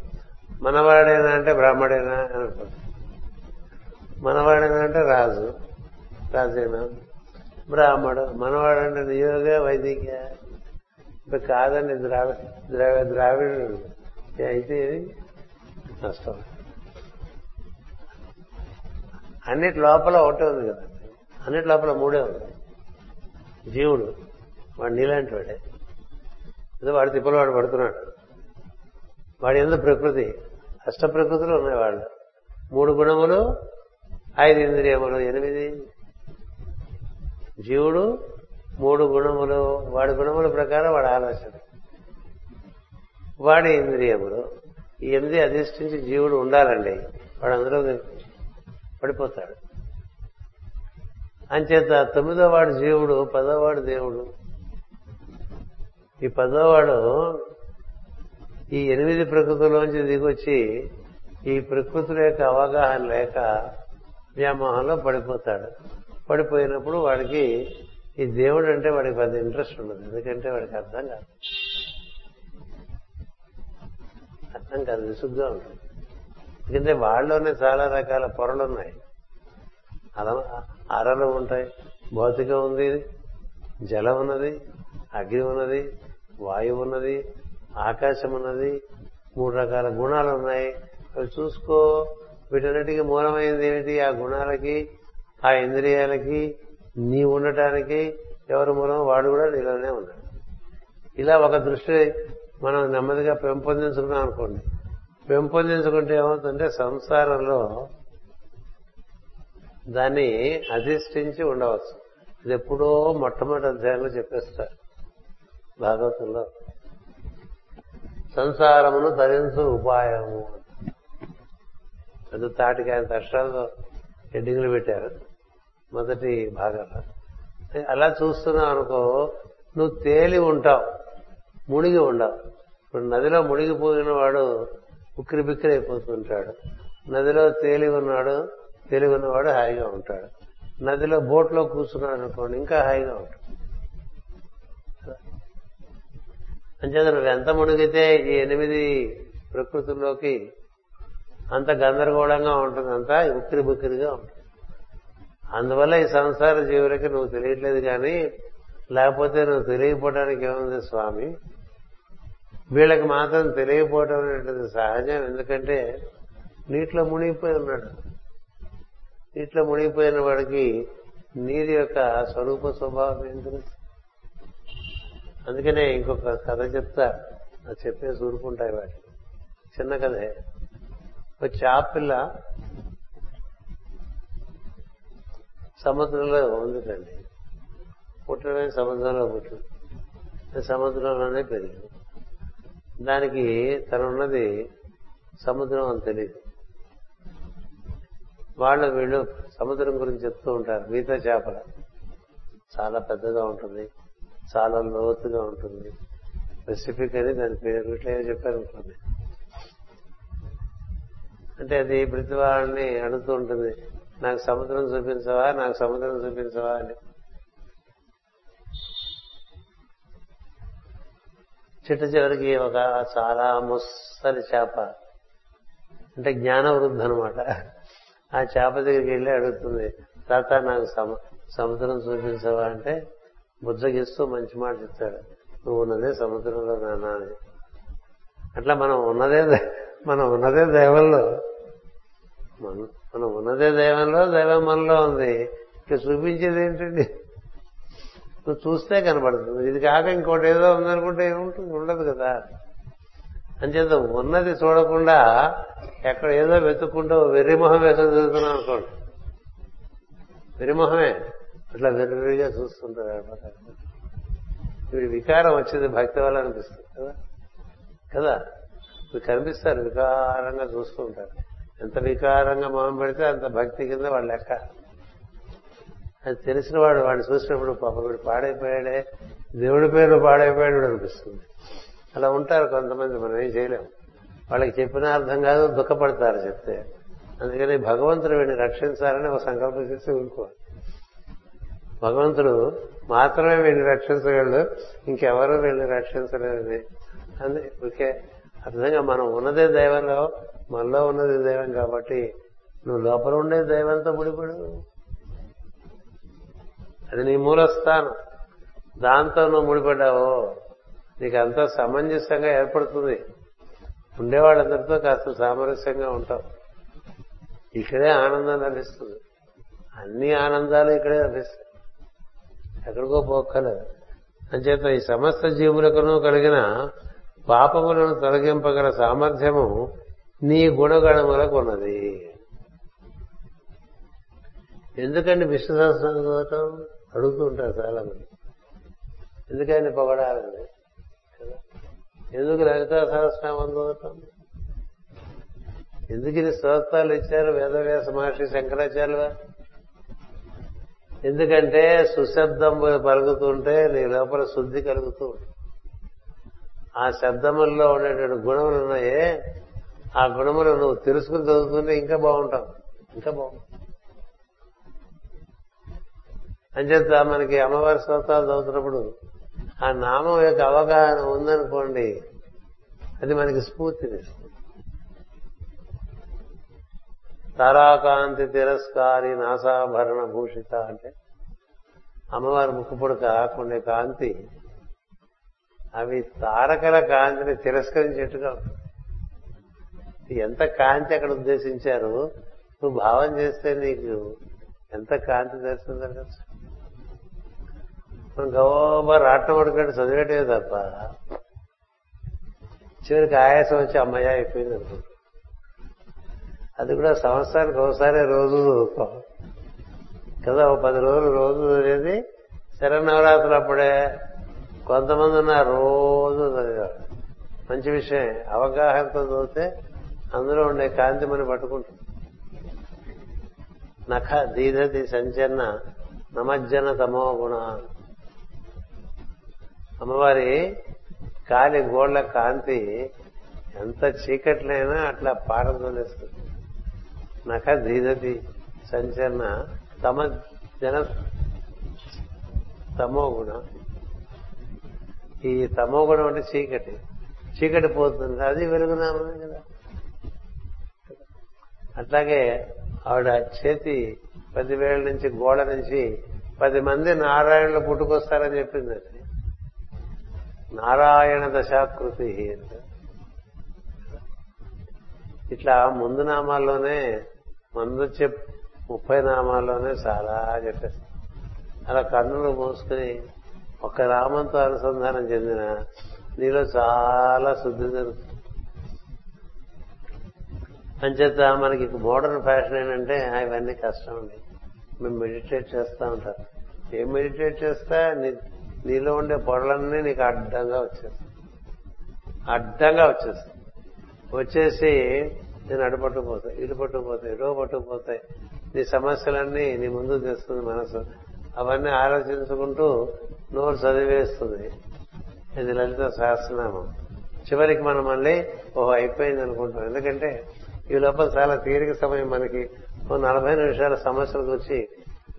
మనవాడేనా అంటే బ్రాహ్మడేనా అనుకుంటాం. అనుకుంటారు మనవాడేనా అంటే రాజు రాజేనా? బ్రాహ్మడు. మనవాడంటే నియోగ వైదిక. ఇప్పుడు కాదండి ద్రావి ద్రావి ద్రావిడు అయితే నష్టం. అన్నిటి లోపల ఒకటే ఉంది కదా. అన్నిటి లోపల మూడే ఉంది. జీవుడు. వాడు నీలాంటి వాడే. ఏదో వాడి తిప్పలు వాడు పడుతున్నాడు. వాడి ఎందుకు ప్రకృతి? అష్ట ప్రకృతులు ఉన్నాయి వాళ్ళు మూడు గుణములు ఐదు ఇంద్రియములు ఎనిమిది జీవుడు మూడు గుణములు. వాడి గుణముల ప్రకారం వాడి ఆలోచన. వాడి ఇంద్రియములు. ఈ ఎనిమిది అధిష్ఠించి జీవుడు ఉండాలండి. వాడు అందులో పడిపోతాడు. అంచేత తొమ్మిదో వాడు జీవుడు పదోవాడు దేవుడు. ఈ పదోవాడు ఈ ఎనిమిది ప్రకృతిలోంచి దిగొచ్చి ఈ ప్రకృతుల యొక్క అవగాహన లేక వ్యామోహంలో పడిపోతాడు. పడిపోయినప్పుడు వాడికి ఈ దేవుడు అంటే వాడికి పెద్ద ఇంట్రెస్ట్ ఉండదు. ఎందుకంటే వాడికి అర్థం కాదు. అర్థం కాదు విసుగ్గా ఉంటుంది. ఎందుకంటే వాళ్ళలోనే చాలా రకాల పొరలు ఉన్నాయి. అల అరలు ఉంటాయి. భౌతికం ఉంది జలం ఉన్నది. అగ్ని ఉన్నది. వాయువు ఉన్నది. ఆకాశం ఉన్నది మూడు రకాల గుణాలు ఉన్నాయి అవి చూసుకో వీటన్నిటికీ మూలమైంది ఏమిటి? ఆ గుణాలకి ఆ ఇంద్రియాలకి నీ ఉండటానికి ఎవరు మూలం వాడు కూడా నీలోనే ఉన్నాడు. ఇలా ఒక దృష్టి మనం నెమ్మదిగా పెంపొందించుకున్నాం అనుకోండి. పెంపొందించుకుంటే ఏమవుతుందంటే సంసారంలో దాన్ని అధిష్ఠించి ఉండవచ్చు. ఇది ఎప్పుడో మొట్టమొదటి అధ్యాయంలో చెప్పేస్తారు. భాగవతంలో. సంసారమును తరించు ఉపాయము. పెద్ద తాటికి ఆయన అక్షరాలతో హెడ్డింగ్లు పెట్టారు. మొదటి భాగంలో అలా చూస్తున్నావు అనుకో నువ్వు తేలి ఉంటావు మునిగి ఉండవు. ఇప్పుడు నదిలో మునిగిపోయిన వాడు ఉక్కిరి బిక్కిరి అయిపోతుంటాడు నదిలో తేలి ఉన్నాడు తేలి ఉన్నవాడు హాయిగా ఉంటాడు. నదిలో బోట్లో కూర్చున్నాడు అనుకోండి ఇంకా హాయిగా ఉంటాడు. అంచేత నువ్వు ఎంత మునిగితే ఈ ఎనిమిది ప్రకృతుల్లోకి అంత గందరగోళంగా ఉంటుంది అంతా ఉక్కిరి బుక్కిరిగా ఉంటుంది. అందువల్ల ఈ సంసార జీవులకి నువ్వు తెలియట్లేదు కానీ లేకపోతే నువ్వు తెలియకపోవడానికి ఏముంది స్వామి? వీళ్ళకి మాత్రం తెలియకపోవడం అనేటువంటిది సహజం ఎందుకంటే నీటిలో మునిగిపోయి ఉన్నాడు. నీటిలో మునిగిపోయిన వాడికి నీరు యొక్క స్వరూప స్వభావం ఏం తెలుసు? అందుకనే ఇంకొక కథ చెప్తా. అది చెప్పే చూరుకుంటాయి వాటి చిన్న కథే. ఒక చాపిల్ల సముద్రంలో ఉందిటండి. పుట్టడమే సముద్రంలో పుట్టింది. సముద్రంలోనే పెరిగింది. దానికి తనున్నది సముద్రం అని తెలియదు వాళ్ళు వీళ్ళు సముద్రం గురించి చెప్తూ ఉంటారు. మిగతా చేపల. చాలా పెద్దగా ఉంటుంది. చాలా లోతుగా ఉంటుంది. స్పెసిఫిక్ అని దాని పేరు ఇట్లా ఏదో చెప్పారు అనుకోండి. అంటే అది ప్రతి వాళ్ళని అడుగుతూ ఉంటుంది. నాకు సముద్రం చూపించవా? నాకు సముద్రం చూపించవా అని. చిట్ట చివరికి ఒక చాలా ముస్సలి చేప. అంటే జ్ఞాన వృద్ధి అనమాట ఆ చేప దగ్గరికి వెళ్ళి అడుగుతుంది తాత నాకు సముద్రం చూపించవా? అంటే బుజ్జగిస్తూ మంచి మాట చెప్తాడు. నువ్వు ఉన్నదే సముద్రంలో నాన్న అని. అట్లా మనం ఉన్నదే మనం ఉన్నదే దైవంలో. మనం ఉన్నదే దైవంలో దైవం మనలో ఉంది. ఇక చూపించేది ఏంటండి? నువ్వు చూస్తే కనబడుతుంది. ఇది కాక ఇంకోటి ఏదో ఉందనుకుంటే ఏముంటుంది? ఉండదు కదా. అంచేత ఉన్నది చూడకుండా ఎక్కడ ఏదో వెతుక్కుంటూ వెర్రిమొహం వేసుకొని చదువుతున్నాం అనుకోండి. వెర్రిమొహమే. అట్లా వెర్రిగా చూస్తుంటారు అనమాట. వీడి వికారం వచ్చింది భక్తి వల్ల అనిపిస్తుంది కదా? కదా? ఇవి కనిపిస్తారు వికారంగా చూస్తూ ఉంటారు. ఎంత వికారంగా మొహం పెడితే అంత భక్తి కింద వాళ్ళ లెక్క. అది తెలిసిన వాడు వాడిని చూసినప్పుడు పాప వీడు పాడైపోయాడే దేవుడి పేరు పాడైపోయాడు అనిపిస్తుంది. అలా ఉంటారు కొంతమంది మనం ఏం చేయలేం. వాళ్ళకి చెప్పిన అర్థం కాదు దుఃఖపడతారు చెప్తే. అందుకని భగవంతుడు వీడిని రక్షించాలని ఒక సంకల్పం చేసి ఊరుకోవాలి. భగవంతుడు మాత్రమే వీడిని రక్షించగలడు ఇంకెవరు వీడిని రక్షించలేదని అందుకే అర్థంగా మనం ఉన్నదే దైవంలో మనలో ఉన్నది దైవం కాబట్టి నువ్వు లోపల ఉండే దైవంతో ముడిపడు. అది నీ మూలస్థానం. దాంతో నువ్వు ముడిపడ్డావో నీకు అంతా సమంజసంగా ఏర్పడుతుంది. ఉండేవాళ్ళందరితో కాస్త సామరస్యంగా ఉంటావు. ఇక్కడే ఆనందం లభిస్తుంది. అన్ని ఆనందాలు ఇక్కడే లభిస్తాయి. ఎక్కడికో పోక్కలేదు అంచేత ఈ సమస్త జీవులకును కలిగిన పాపములను తొలగింపగల సామర్థ్యము నీ గుణగణములకు ఉన్నది ఎందుకండి విష్ణు సహస్రం చదవటం అడుగుతూ ఉంటారు చాలా మంది ఎందుకని పొగడాలండి? ఎందుకు లలిత సహస్రనామం చదవటం ఎందుకు ఇది స్తోత్రాలు ఇచ్చారు వేదవ్యాస మహర్షి శంకరాచార్యులు ఎందుకంటే సుశబ్దం పలుకుతుంటే నీ లోపల శుద్ధి కలుగుతూ ఆ శబ్దముల్లో ఉండేటువంటి గుణములు ఉన్నాయే ఆ గుణములు నువ్వు తెలుసుకుని చదువుతుంటే ఇంకా బాగుంటావు ఇంకా బాగుంటావు. అంచేత మనకి అమ్మవారి స్తోత్రాలు చదువుతున్నప్పుడు ఆ నామం యొక్క అవగాహన ఉందనుకోండి అది మనకి స్ఫూర్తినిస్తుంది. తారాకాంతి తిరస్కారి నాసాభరణ భూషిత అంటే అమ్మవారి ముక్కు పుడక కొన్ని కాంతి. అవి తారకల కాంతిని తిరస్కరించేట్టుగా ఎంత కాంతి అక్కడ ఉద్దేశించారు? నువ్వు భావం చేస్తే నీకు ఎంత కాంతి దర్శనం జరగచ్చు మనం గౌబా రాట్నం పడుకుంటే చదివేటే తప్ప చివరికి ఆయాసం వచ్చి అమ్మయ్య అయిపోయింది అనుకుంటా అది కూడా సంవత్సరానికి ఒకసారి రోజు చదువుతాం కదా ఒక పది రోజులు రోజు చదివేది శరన్నవరాత్రులు అప్పుడే కొంతమంది ఉన్నారు రోజు చదివారు మంచి విషయం అవగాహనతో చదివితే అందులో ఉండే కాంతి మనం పట్టుకుంటుంది. నఖ దీధతి సంచన్న నమజ్జన తమో గుణ. అమ్మవారి కాలి గోళ్ళ కాంతి ఎంత చీకట్లైనా అట్లా పారదోలేస్తుంది నఖ దీధతి సంచరణ తమ జన తమో గుణం. ఈ తమో గుణం అంటే చీకటి. చీకటి పోతుంది. అది వెలుగునామనే కదా. అట్లాగే ఆవిడ చేతి పదివేల నుంచి గోడ నుంచి పది మంది నారాయణులు పుట్టుకొస్తారని చెప్పింది అది. నారాయణ దశాకృతి ఇట్లా ముందు నామాల్లోనే మందు చెప్ ముప్పై నామాల్లోనే చాలా చెప్పేస్తాం. అలా కన్నులు మూసుకుని ఒక నామంతో అనుసంధానం చెందిన నీలో చాలా శుద్ధి జరుగుతుంది. అంచేత మనకి మోడర్న్ ఫ్యాషన్ ఏంటంటే ఇవన్నీ కష్టం అండి. మేము మెడిటేట్ చేస్తా ఉంటారు. ఏం మెడిటేట్ చేస్తా? నీలో ఉండే పొరలన్నీ నీకు అడ్డంగా వచ్చేస్తాయి. అడ్డంగా వచ్చేస్తాయి. వచ్చేసి నేను అటు పట్టుకుపోతాయి ఇటు పట్టుకుపోతాయి ఇటో పట్టుకుపోతాయి నీ సమస్యలన్నీ నీ ముందు తెస్తుంది మనసు. అవన్నీ ఆలోచించుకుంటూ నోరు చదివేస్తుంది. ఇది లలిత సహస్రనామం. చివరికి మనం మళ్ళీ ఓహో అయిపోయింది అనుకుంటాం. ఎందుకంటే ఈ లోపల చాలా తీరిక సమయం మనకి. ఓ నలభై నిమిషాల సమస్యల గురించి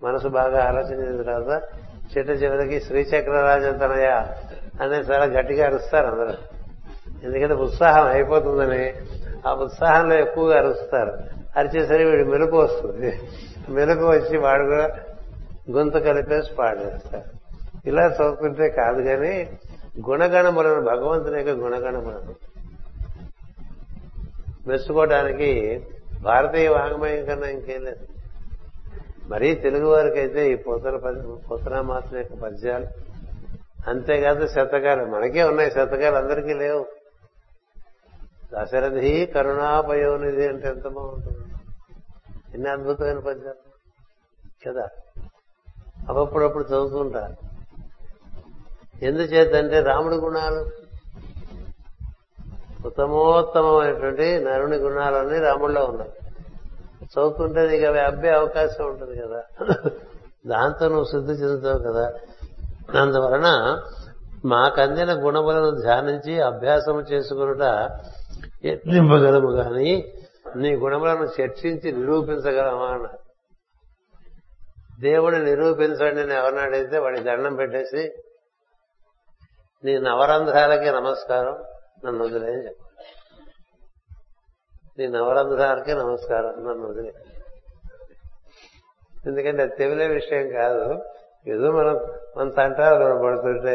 మనసు బాగా ఆలోచించిన తర్వాత చిట్ట చివరికి శ్రీచక్రరాజతనయ అనేది చాలా గట్టిగా అరుస్తారు అందరూ. ఎందుకంటే ఉత్సాహం అయిపోతుందని ఆ ఉత్సాహంలో ఎక్కువగా అరుస్తారు. అరిచేసరికి వీడు మెలకు వస్తుంది. మెలకు వచ్చి వాడు కూడా గొంతు కలిపేసి పాడేస్తారు. ఇలా చదువుకుంటే కాదు కానీ గుణగణములను భగవంతుని యొక్క గుణగణములను మెచ్చుకోవడానికి భారతీయ వాంగ్మయం కన్నా ఇంకేం లేదు. మరీ తెలుగు వారికి అయితే ఈ పోతన మాత్రం యొక్క పద్యాలు అంతేకాదు శతకాలు. మనకే ఉన్నాయి శతకాలు అందరికీ లేవు. దశరథి కరుణాపయోనిధి అంటే ఎంత బాగుంటుంది. ఎన్ని అద్భుతమైన పద్యాలు. కదా? అప్పుడప్పుడు చదువుతుంటారు ఎందుచేతంటే రాముడి గుణాలు. ఉత్తమోత్తమైనటువంటి నరుని గుణాలన్నీ రాముడిలో ఉన్నాయి. చదువుతుంటే నీకు అవి అబ్బే అవకాశం ఉంటుంది కదా. దాంతో నువ్వు శుద్ధి చెందుతావు కదా. అందువలన మాకందిన గుణములను ధ్యానించి అభ్యాసం చేసుకునుట యత్నింపగలము కానీ నీ గుణములను చర్చించి నిరూపించగలమా అన్నారు దేవుడిని నిరూపించండి నేను ఎవరినాడైతే వాడి దండం పెట్టేసి నీ నవరంధ్రాలకి నమస్కారం నన్ను వదిలేని చెప్పాలి నీ నవరంధ్రాలకి నమస్కారం నన్ను వదిలే ఎందుకంటే తెలియ విషయం కాదు. ఏదో మనం మన తంటాలు పడుతుంటే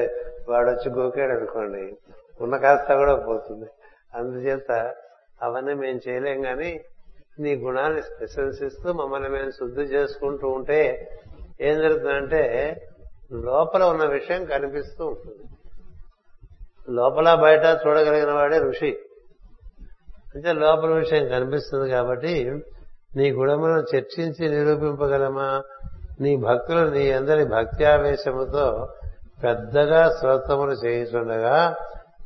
వాడు వచ్చి గోకాడు అనుకోండి ఉన్న కాస్త కూడా పోతుంది. అందుచేత అవన్నీ మేము చేయలేం కానీ నీ గుణాన్ని ప్రశంసిస్తూ మమ్మల్ని మేము శుద్ధి చేసుకుంటూ ఉంటే ఏం జరుగుతుందంటే లోపల ఉన్న విషయం కనిపిస్తూ ఉంటుంది. లోపల బయట చూడగలిగిన వాడే ఋషి. అంటే లోపల విషయం కనిపిస్తుంది కాబట్టి నీ గుణములను చర్చించి నిరూపింపగలమా? నీ భక్తులు నీ అందరి భక్త్యావేశముతో పెద్దగా శ్రోతములు చేయుచుండగా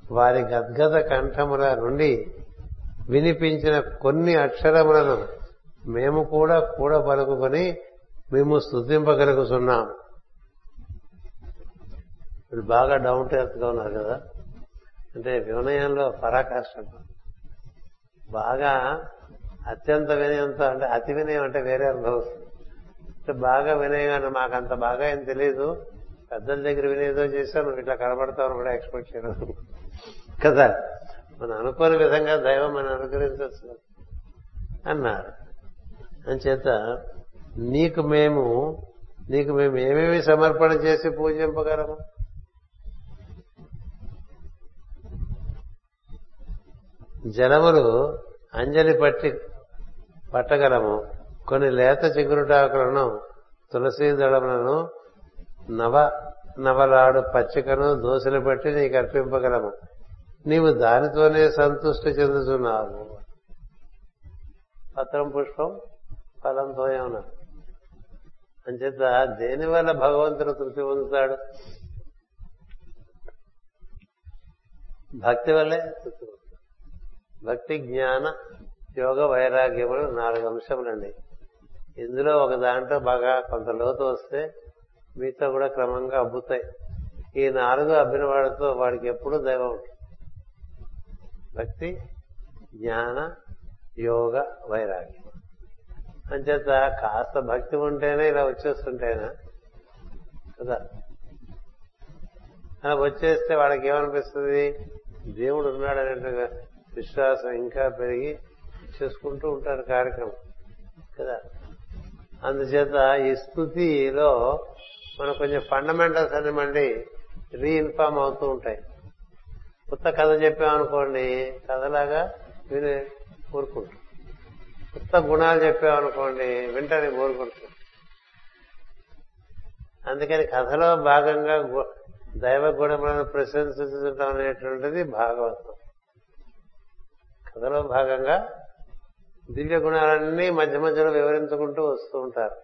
వారి గద్గద కంఠముల నుండి వినిపించిన కొన్ని అక్షరములను మేము కూడా కూడా పలుకుకొని మేము స్థుతింపగలుగుతున్నాం ఇప్పుడు బాగా డౌన్ టు ఎర్త్గా ఉన్నారు కదా? అంటే వినయంలో పరాకాష్టం. బాగా అత్యంత వినయంతో అంటే అతి వినయం అంటే వేరే అర్థం అంటే బాగా వినయగానే మాకు అంత బాగా ఏం తెలియదు పెద్దల దగ్గర వినేదో చేశాను ఇట్లా కనబడతావు కూడా ఎక్స్పెక్ట్ చేయడం కదా? మనం అనుకోని విధంగా దైవం మనం అనుగ్రహించవచ్చు. అన్నారు. అంచేత నీకు మేము నీకు మేము ఏమేమి సమర్పణ చేసి పూజింపగలము? జనములు అంజలి పట్టి పట్టగలము. కొన్ని లేత చిగురుటాకులను తులసీ దళములను నవ నవలాడు పచ్చికను దోశలు పెట్టి నీకు అర్పింపగలము. నీవు దానితోనే సంతృష్టి చెందుతున్నావు పత్రం పుష్పం ఫలంతో ఏమన్నా అంచేత దేనివల్ల భగవంతుడు తృప్తి పొందుతాడు? భక్తి వల్లే తృప్తి పొందుతాడు. భక్తి జ్ఞాన యోగ వైరాగ్యములు నాలుగు అంశములండి. ఇందులో ఒక దాంట్లో బాగా కొంత లోతు వస్తే మిగతా కూడా క్రమంగా అబ్బుతాయి. ఈ నాలుగు అబ్బిన వాడితో వాడికి ఎప్పుడూ దైవం ఉంటుంది. భక్తి జ్ఞాన యోగ వైరాగ్యం. అంచేత కాస్త భక్తి ఉంటేనే ఇలా వచ్చేస్తుంటేనా? కదా. అలా వచ్చేస్తే వాడికి ఏమనిపిస్తుంది దేవుడు ఉన్నాడు అనేట్టుగా విశ్వాసం ఇంకా పెరిగి చేసుకుంటూ ఉంటారు కార్యక్రమం. కదా. అందుచేత ఈ స్థుతిలో మనం కొంచెం ఫండమెంటల్స్ అని మళ్ళీ రీఇన్ఫార్మ్ అవుతూ ఉంటాయి. కొత్త కథ చెప్పామనుకోండి కథలాగా విని కోరుకుంటాం కొత్త గుణాలు చెప్పామనుకోండి వింటని కోరుకుంటాం అందుకని కథలో భాగంగా దైవ గుణములను ప్రశంసించడం అనేటువంటిది భాగవతం. కథలో భాగంగా దివ్య గుణాలన్నీ మధ్య మధ్యలో వివరించుకుంటూ వస్తూ ఉంటారు.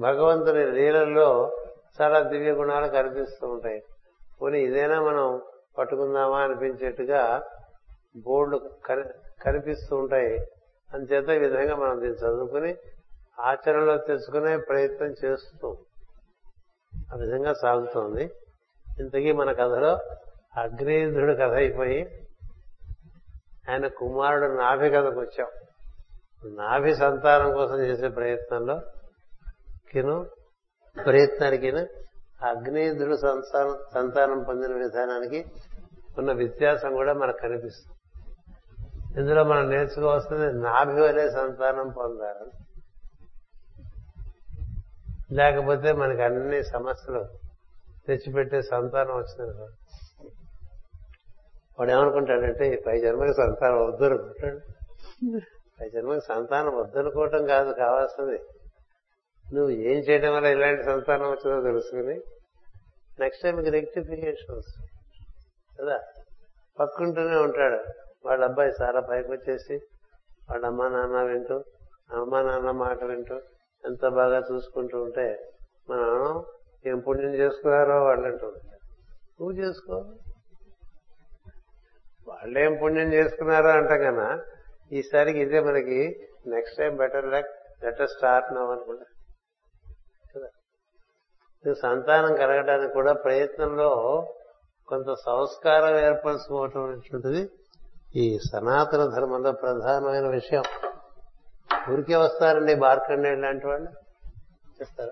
భగవంతుని లీలల్లో చాలా దివ్య గుణాలు కనిపిస్తూ ఉంటాయి. పోనీ ఇదేనా మనం పట్టుకుందామా అనిపించేట్టుగా బోర్డు కనిపిస్తూ ఉంటాయి. అంచేత ఈ విధంగా మనం దీన్ని చదువుకుని ఆచరణలో తెచ్చుకునే ప్రయత్నం చేస్తూ ఆ విధంగా సాగుతోంది. ఇంతకీ మన కథలో అగ్నేంద్రుడు కథ అయిపోయి ఆయన కుమారుడు నాభి కథకు వచ్చాం. నాభి సంతానం కోసం చేసే ప్రయత్నంలో కిను ప్రయత్నానికి అగ్నేంద్రుడు సంతానం సంతానం పొందిన విధానానికి ఉన్న వ్యత్యాసం కూడా మనకు కనిపిస్తుంది. ఇందులో మనం నేర్చుకోవాల్సింది నాభి వలే సంతానం పొందాలి. లేకపోతే మనకి అన్ని సమస్యలు తెచ్చిపెట్టే సంతానం వచ్చింది. వాడు ఏమనుకుంటాడంటే పై జన్మకి సంతానం వద్దు అనుకుంటాడు పై జన్మకి సంతానం వద్దనుకోవటం కాదు కావాల్సింది నువ్వు ఏం చేయడం వల్ల ఇలాంటి సంతానం వచ్చిందో తెలుసుకుని నెక్స్ట్ టైం రెక్టిఫికేషన్ వస్తుంది. కదా? పక్కుంటూనే ఉంటాడు. వాళ్ళ అబ్బాయి చాలా పైకి వచ్చేసి వాళ్ళ అమ్మా నాన్న వింటూ అమ్మా నాన్న మాట వింటూ ఎంత బాగా చూసుకుంటూ ఉంటే మనం ఏం పుణ్యం చేసుకున్నారో వాళ్ళు అంటుంది నువ్వు చేసుకో. వాళ్ళేం పుణ్యం చేసుకున్నారో అంటాం కన్నా ఈసారికి ఇదే మనకి next time better luck better start now అనుకుంటా. సంతానం కలగడానికి కూడా ప్రయత్నంలో కొంత సంస్కారం ఏర్పరచుకోవటం అనేటువంటిది ఈ సనాతన ధర్మంలో ప్రధానమైన విషయం. ఊరికే వస్తారండి మార్కండేయుడు లాంటి వాళ్ళు. చేస్తారా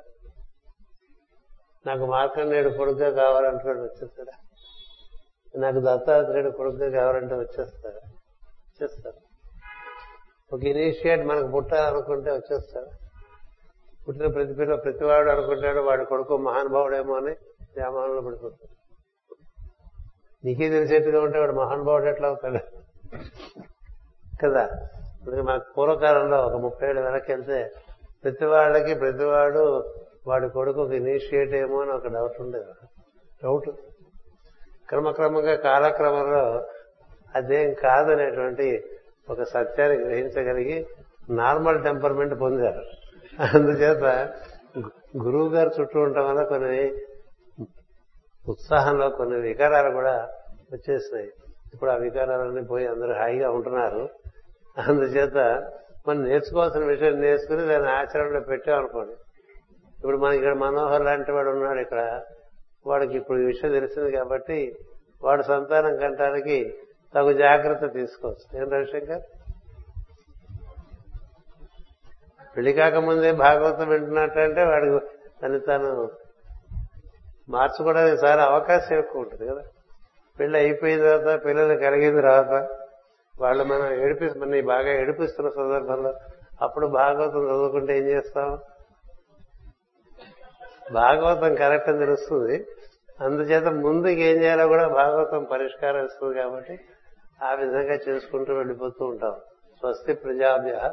నాకు మార్కండేయుడు కొడుకుగా కావాలంటున్నాడు వచ్చేస్తాడా నాకు దత్తాత్రేయుడు కొడుకుగా కావాలంటే వచ్చేస్తాడా వచ్చేస్తారు. ఒక ఇనిషియేట్ మనకు పుట్టాలనుకుంటే వచ్చేస్తారా. పుట్టిన ప్రతి పిల్ల ప్రతివాడు అనుకుంటాడు వాడి కొడుకు మహానుభావుడేమో అని వ్యామానంలో పడిపోతాడు. నీకే తెలిసేట్టుగా ఉంటే వాడు మహానుభావుడు ఎట్లా అవుతాడు? కదా? ఇప్పుడు మన పూర్వకాలంలో ఒక ముప్పై ఏడు వెనక్కి వెళ్తే ప్రతి వాళ్ళకి ప్రతివాడు వాడి కొడుకు ఒక ఇనిషియేట్ ఏమో అని ఒక డౌట్ ఉండేది. డౌట్. క్రమక్రమంగా కాలక్రమంలో అదేం కాదనేటువంటి ఒక సత్యాన్ని గ్రహించగలిగి నార్మల్ టెంపర్మెంట్ పొందారు. అందుచేత గురువు గారు చుట్టూ ఉండటం వల్ల కొన్ని ఉత్సాహంలో కొన్ని వికారాలు కూడా వచ్చేసినాయి. ఇప్పుడు ఆ వికారాలన్నీ పోయి అందరూ హాయిగా ఉంటున్నారు. అందుచేత మనం నేర్చుకోవాల్సిన విషయం నేర్చుకుని దాన్ని ఆచరణలో పెట్టామనుకోండి. ఇప్పుడు మనకి ఇక్కడ మనోహర్ లాంటి వాడు ఉన్నాడు ఇక్కడ. వాడికి ఇప్పుడు ఈ విషయం తెలిసింది కాబట్టి వాడు సంతానం కంటానికి తగు జాగ్రత్త తీసుకోవచ్చు. ఏం రవిశంకర్? పెళ్ళి కాకముందే భాగవతం వింటున్నట్టంటే వాడికి తను తను మార్చుకోవడానికి చాలా అవకాశం ఎక్కువ ఉంటుంది కదా. పెళ్ళి అయిపోయిన తర్వాత పిల్లలు కలిగిన తర్వాత వాళ్ళు మనం ఏడిపి మన బాగా ఏడిపిస్తున్న సందర్భంలో అప్పుడు భాగవతం చదువుకుంటే ఏం చేస్తాం? భాగవతం కరెక్ట్ అని తెలుస్తుంది. అందుచేత ముందుకు ఏం చేయాలో కూడా భాగవతం పరిష్కారం ఇస్తుంది కాబట్టి ఆ విధంగా చేసుకుంటూ వెళ్ళిపోతూ ఉంటాం. స్వస్తి ప్రజాభ్య.